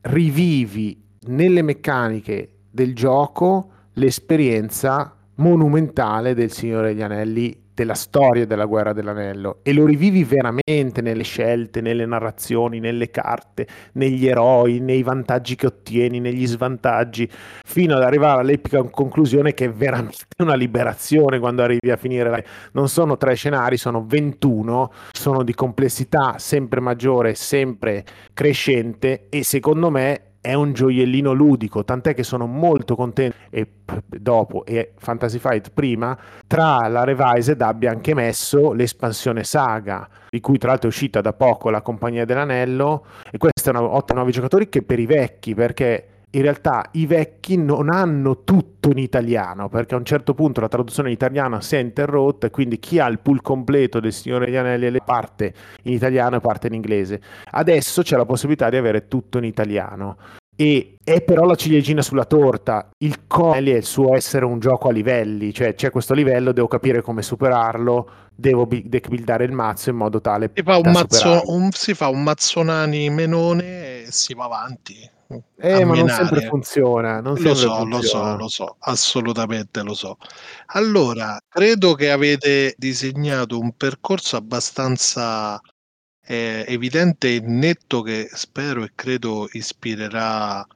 rivivi nelle meccaniche del gioco l'esperienza monumentale del Signore degli Anelli della storia della guerra dell'anello e lo rivivi veramente nelle scelte, nelle narrazioni, nelle carte, negli eroi, nei vantaggi che ottieni, negli svantaggi, fino ad arrivare all'epica conclusione che è veramente una liberazione quando arrivi a finire. Non sono tre scenari, sono 21, sono di complessità sempre maggiore, sempre crescente e secondo me è un gioiellino ludico, tant'è che sono molto contento. E dopo e Fantasy Fight prima, tra la Revised abbia anche messo l'espansione saga, di cui tra l'altro è uscita da poco la Compagnia dell'Anello e questa è una ottima nuovi giocatori che per i vecchi, perché in realtà i vecchi non hanno tutto in italiano, perché a un certo punto la traduzione in italiano si è interrotta e quindi chi ha il pool completo del Signore degli Anelli le parte in italiano e parte in inglese. Adesso c'è la possibilità di avere tutto in italiano. E è però la ciliegina sulla torta. Il Conelli è il suo essere un gioco a livelli, cioè c'è questo livello, devo capire come superarlo, devo deck buildare il mazzo in modo tale si fa un, mazzo, un, si fa un mazzonani menone e si va avanti. Eh, ma non sempre funziona. Non lo sempre so, funziona. lo so, lo so, assolutamente lo so. Allora, credo che avete disegnato un percorso abbastanza eh, evidente e netto che spero e credo ispirerà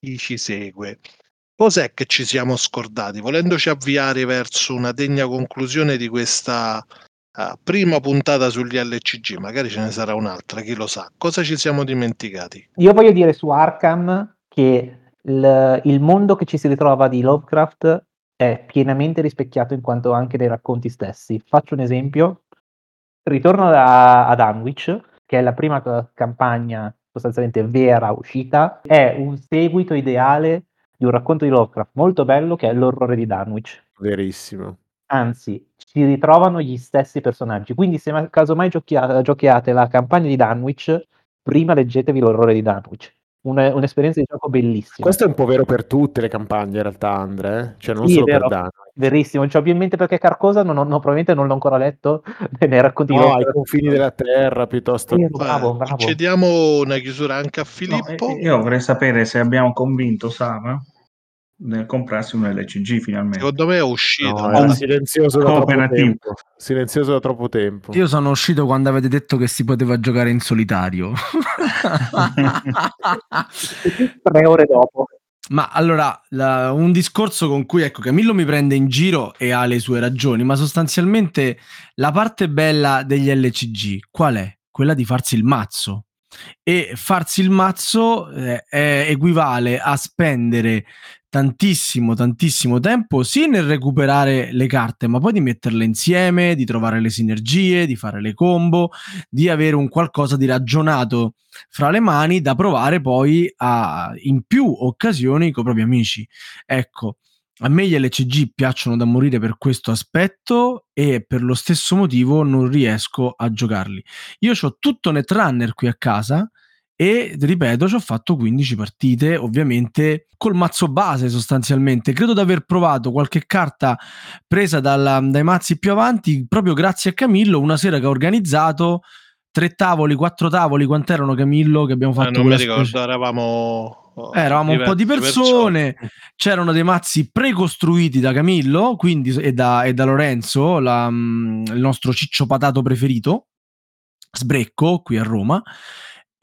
chi ci segue. Cos'è che ci siamo scordati? Volendoci avviare verso una degna conclusione di questa uh, prima puntata sugli LCG, magari ce ne sarà un'altra, chi lo sa. Cosa ci siamo dimenticati? Io voglio dire su Arkham che il, il mondo che ci si ritrova di Lovecraft è pienamente rispecchiato in quanto anche nei racconti stessi. Faccio un esempio. Ritorno da, ad Dunwich, che è la prima campagna sostanzialmente vera uscita, è un seguito ideale di un racconto di Lovecraft molto bello che è L'orrore di Dunwich. Verissimo. Anzi, si ritrovano gli stessi personaggi. Quindi, se ma- casomai giochia- giochiate la campagna di Dunwich, prima leggetevi L'orrore di Dunwich. Un- un'esperienza di gioco bellissima. Questo è un po' vero per tutte le campagne in realtà, Andre, eh? cioè non Sì, solo per vero. Dano. Verissimo, ci ho più in mente perché Carcosa non, ho- no, probabilmente non l'ho ancora letto nei racconti No, ai confini della terra piuttosto Sì, che... bravo, Eh, bravo. Concediamo una chiusura anche a No, Filippo. e- io vorrei sapere se abbiamo convinto Sama nel comprarsi un LCG finalmente. Secondo me è uscito. No, no? era silenzioso da tempo. Silenzioso da troppo tempo. Io sono uscito quando avete detto che si poteva giocare in solitario. Tre ore dopo. Ma allora, la- un discorso con cui ecco, Camillo mi prende in giro e ha le sue ragioni, ma sostanzialmente la parte bella degli LCG qual è? Quella di farsi il mazzo. E farsi il mazzo eh, è- equivale a spendere tantissimo, tantissimo tempo sì nel recuperare le carte, ma poi di metterle insieme, di trovare le sinergie, di fare le combo, di avere un qualcosa di ragionato fra le mani da provare poi a, in più occasioni con i propri amici. Ecco, a me gli LCG piacciono da morire per questo aspetto e per lo stesso motivo non riesco a giocarli. Io ho tutto Netrunner qui a casa e ripeto, ci ho fatto 15 partite, ovviamente col mazzo base sostanzialmente. Credo di aver provato qualche carta presa dalla- dai mazzi più avanti proprio grazie a Camillo una sera che ha organizzato tre tavoli, quattro tavoli, quant'erano Camillo che abbiamo Eh, fatto non mi ricordo, specie- eravamo, Eh, eravamo un po' di diverse persone, c'erano dei mazzi precostruiti da Camillo quindi, e, da, e da Lorenzo, la, mm, il nostro ciccio patato preferito, sbrecco qui a Roma.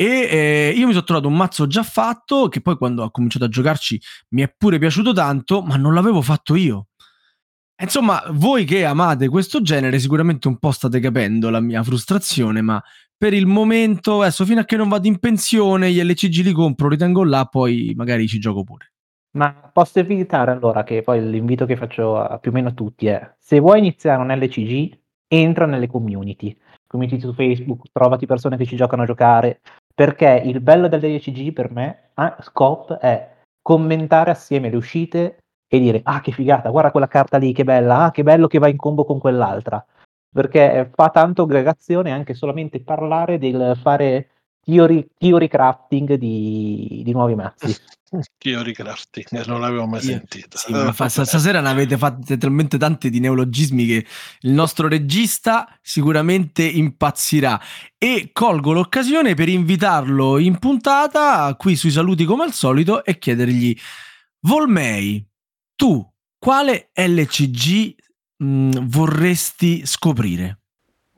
E eh, io mi sono trovato un mazzo già fatto che poi quando ho cominciato a giocarci mi è pure piaciuto tanto, ma non l'avevo fatto io. Insomma, voi che amate questo genere sicuramente un po' state capendo la mia frustrazione, ma per il momento, adesso fino a che non vado in pensione, gli LCG li compro, li tengo là, poi magari ci gioco pure. Ma posso evitare allora che poi l'invito che faccio a più o meno a tutti è se vuoi iniziare un LCG, entra nelle community. Community su Facebook, trovati persone che ci giocano a giocare. Perché il bello dell'LCG per me, ah, Scop, è commentare assieme le uscite e dire ah che figata, guarda quella carta lì, che bella, ah che bello che va in combo con quell'altra. Perché fa tanto aggregazione anche solamente parlare del fare theory, theory crafting di, di nuovi mazzi. Theory crafting, non l'avevo mai sentito. Sì, ma fa- stasera ne avete fatte talmente tante di neologismi che il nostro regista sicuramente impazzirà. E colgo l'occasione per invitarlo in puntata qui sui saluti come al solito e chiedergli: Volmei, tu quale LCG mh, vorresti scoprire?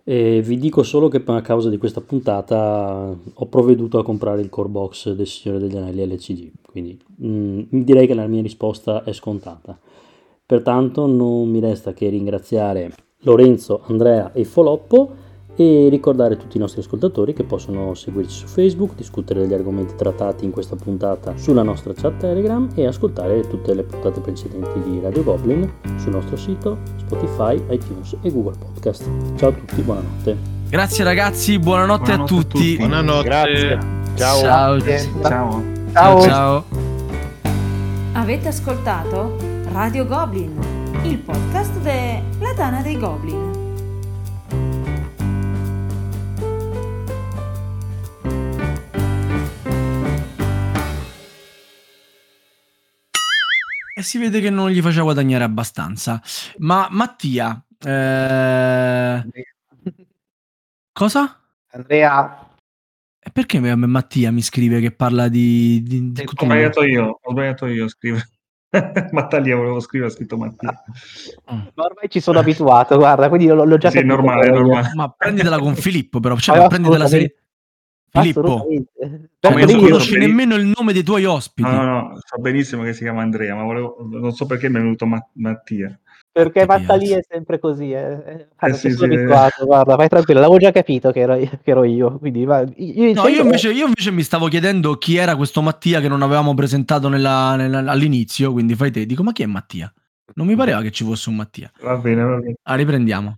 E vi dico solo che a causa di questa puntata ho provveduto a comprare il core box del Signore degli Anelli LCG, quindi mm, direi che la mia risposta è scontata. Pertanto non mi resta che ringraziare Lorenzo, Andrea e Foloppo e ricordare a tutti i nostri ascoltatori che possono seguirci su Facebook, discutere degli argomenti trattati in questa puntata sulla nostra chat Telegram e ascoltare tutte le puntate precedenti di Radio Goblin sul nostro sito, Spotify, iTunes e Google Podcast. Ciao a tutti, buonanotte. Grazie ragazzi, buonanotte, a Buonanotte a tutti. tutti. Buonanotte. Grazie. Ciao. Ciao. Ciao. Ciao. ciao. Avete ascoltato Radio Goblin, il podcast della Tana dei Goblin. Si vede che non gli faceva guadagnare abbastanza. Ma Mattia, eh, cosa? Andrea, E perché Mattia mi scrive che parla di... di- di- Ho sbagliato io, ho sbagliato io a scrivere. Mattaglia volevo scrivere, ha scritto Mattia. ma ormai ci sono abituato, guarda, quindi l'ho, l'ho già Sì, normale, normale. Ma prenditela con Filippo, però. Cioè, Ma prenditela serie... Filippo, tu Come non conosci nemmeno il nome dei tuoi ospiti. No, no, no, so benissimo che si chiama Andrea, ma volevo, non so perché mi è venuto Ma- Mattia. Perché piace. è sempre così, eh. Eh, guarda, sì, ci sono sì. abituato, guarda, vai tranquillo, l'avevo già capito che ero, che ero io, quindi va, io, No, io invece, io invece mi stavo chiedendo chi era questo Mattia che non avevamo presentato nella- nella- all'inizio, quindi fai te. Dico, ma chi è Mattia? Non mi pareva che ci fosse un Mattia. Va bene, va bene. Ah, riprendiamo.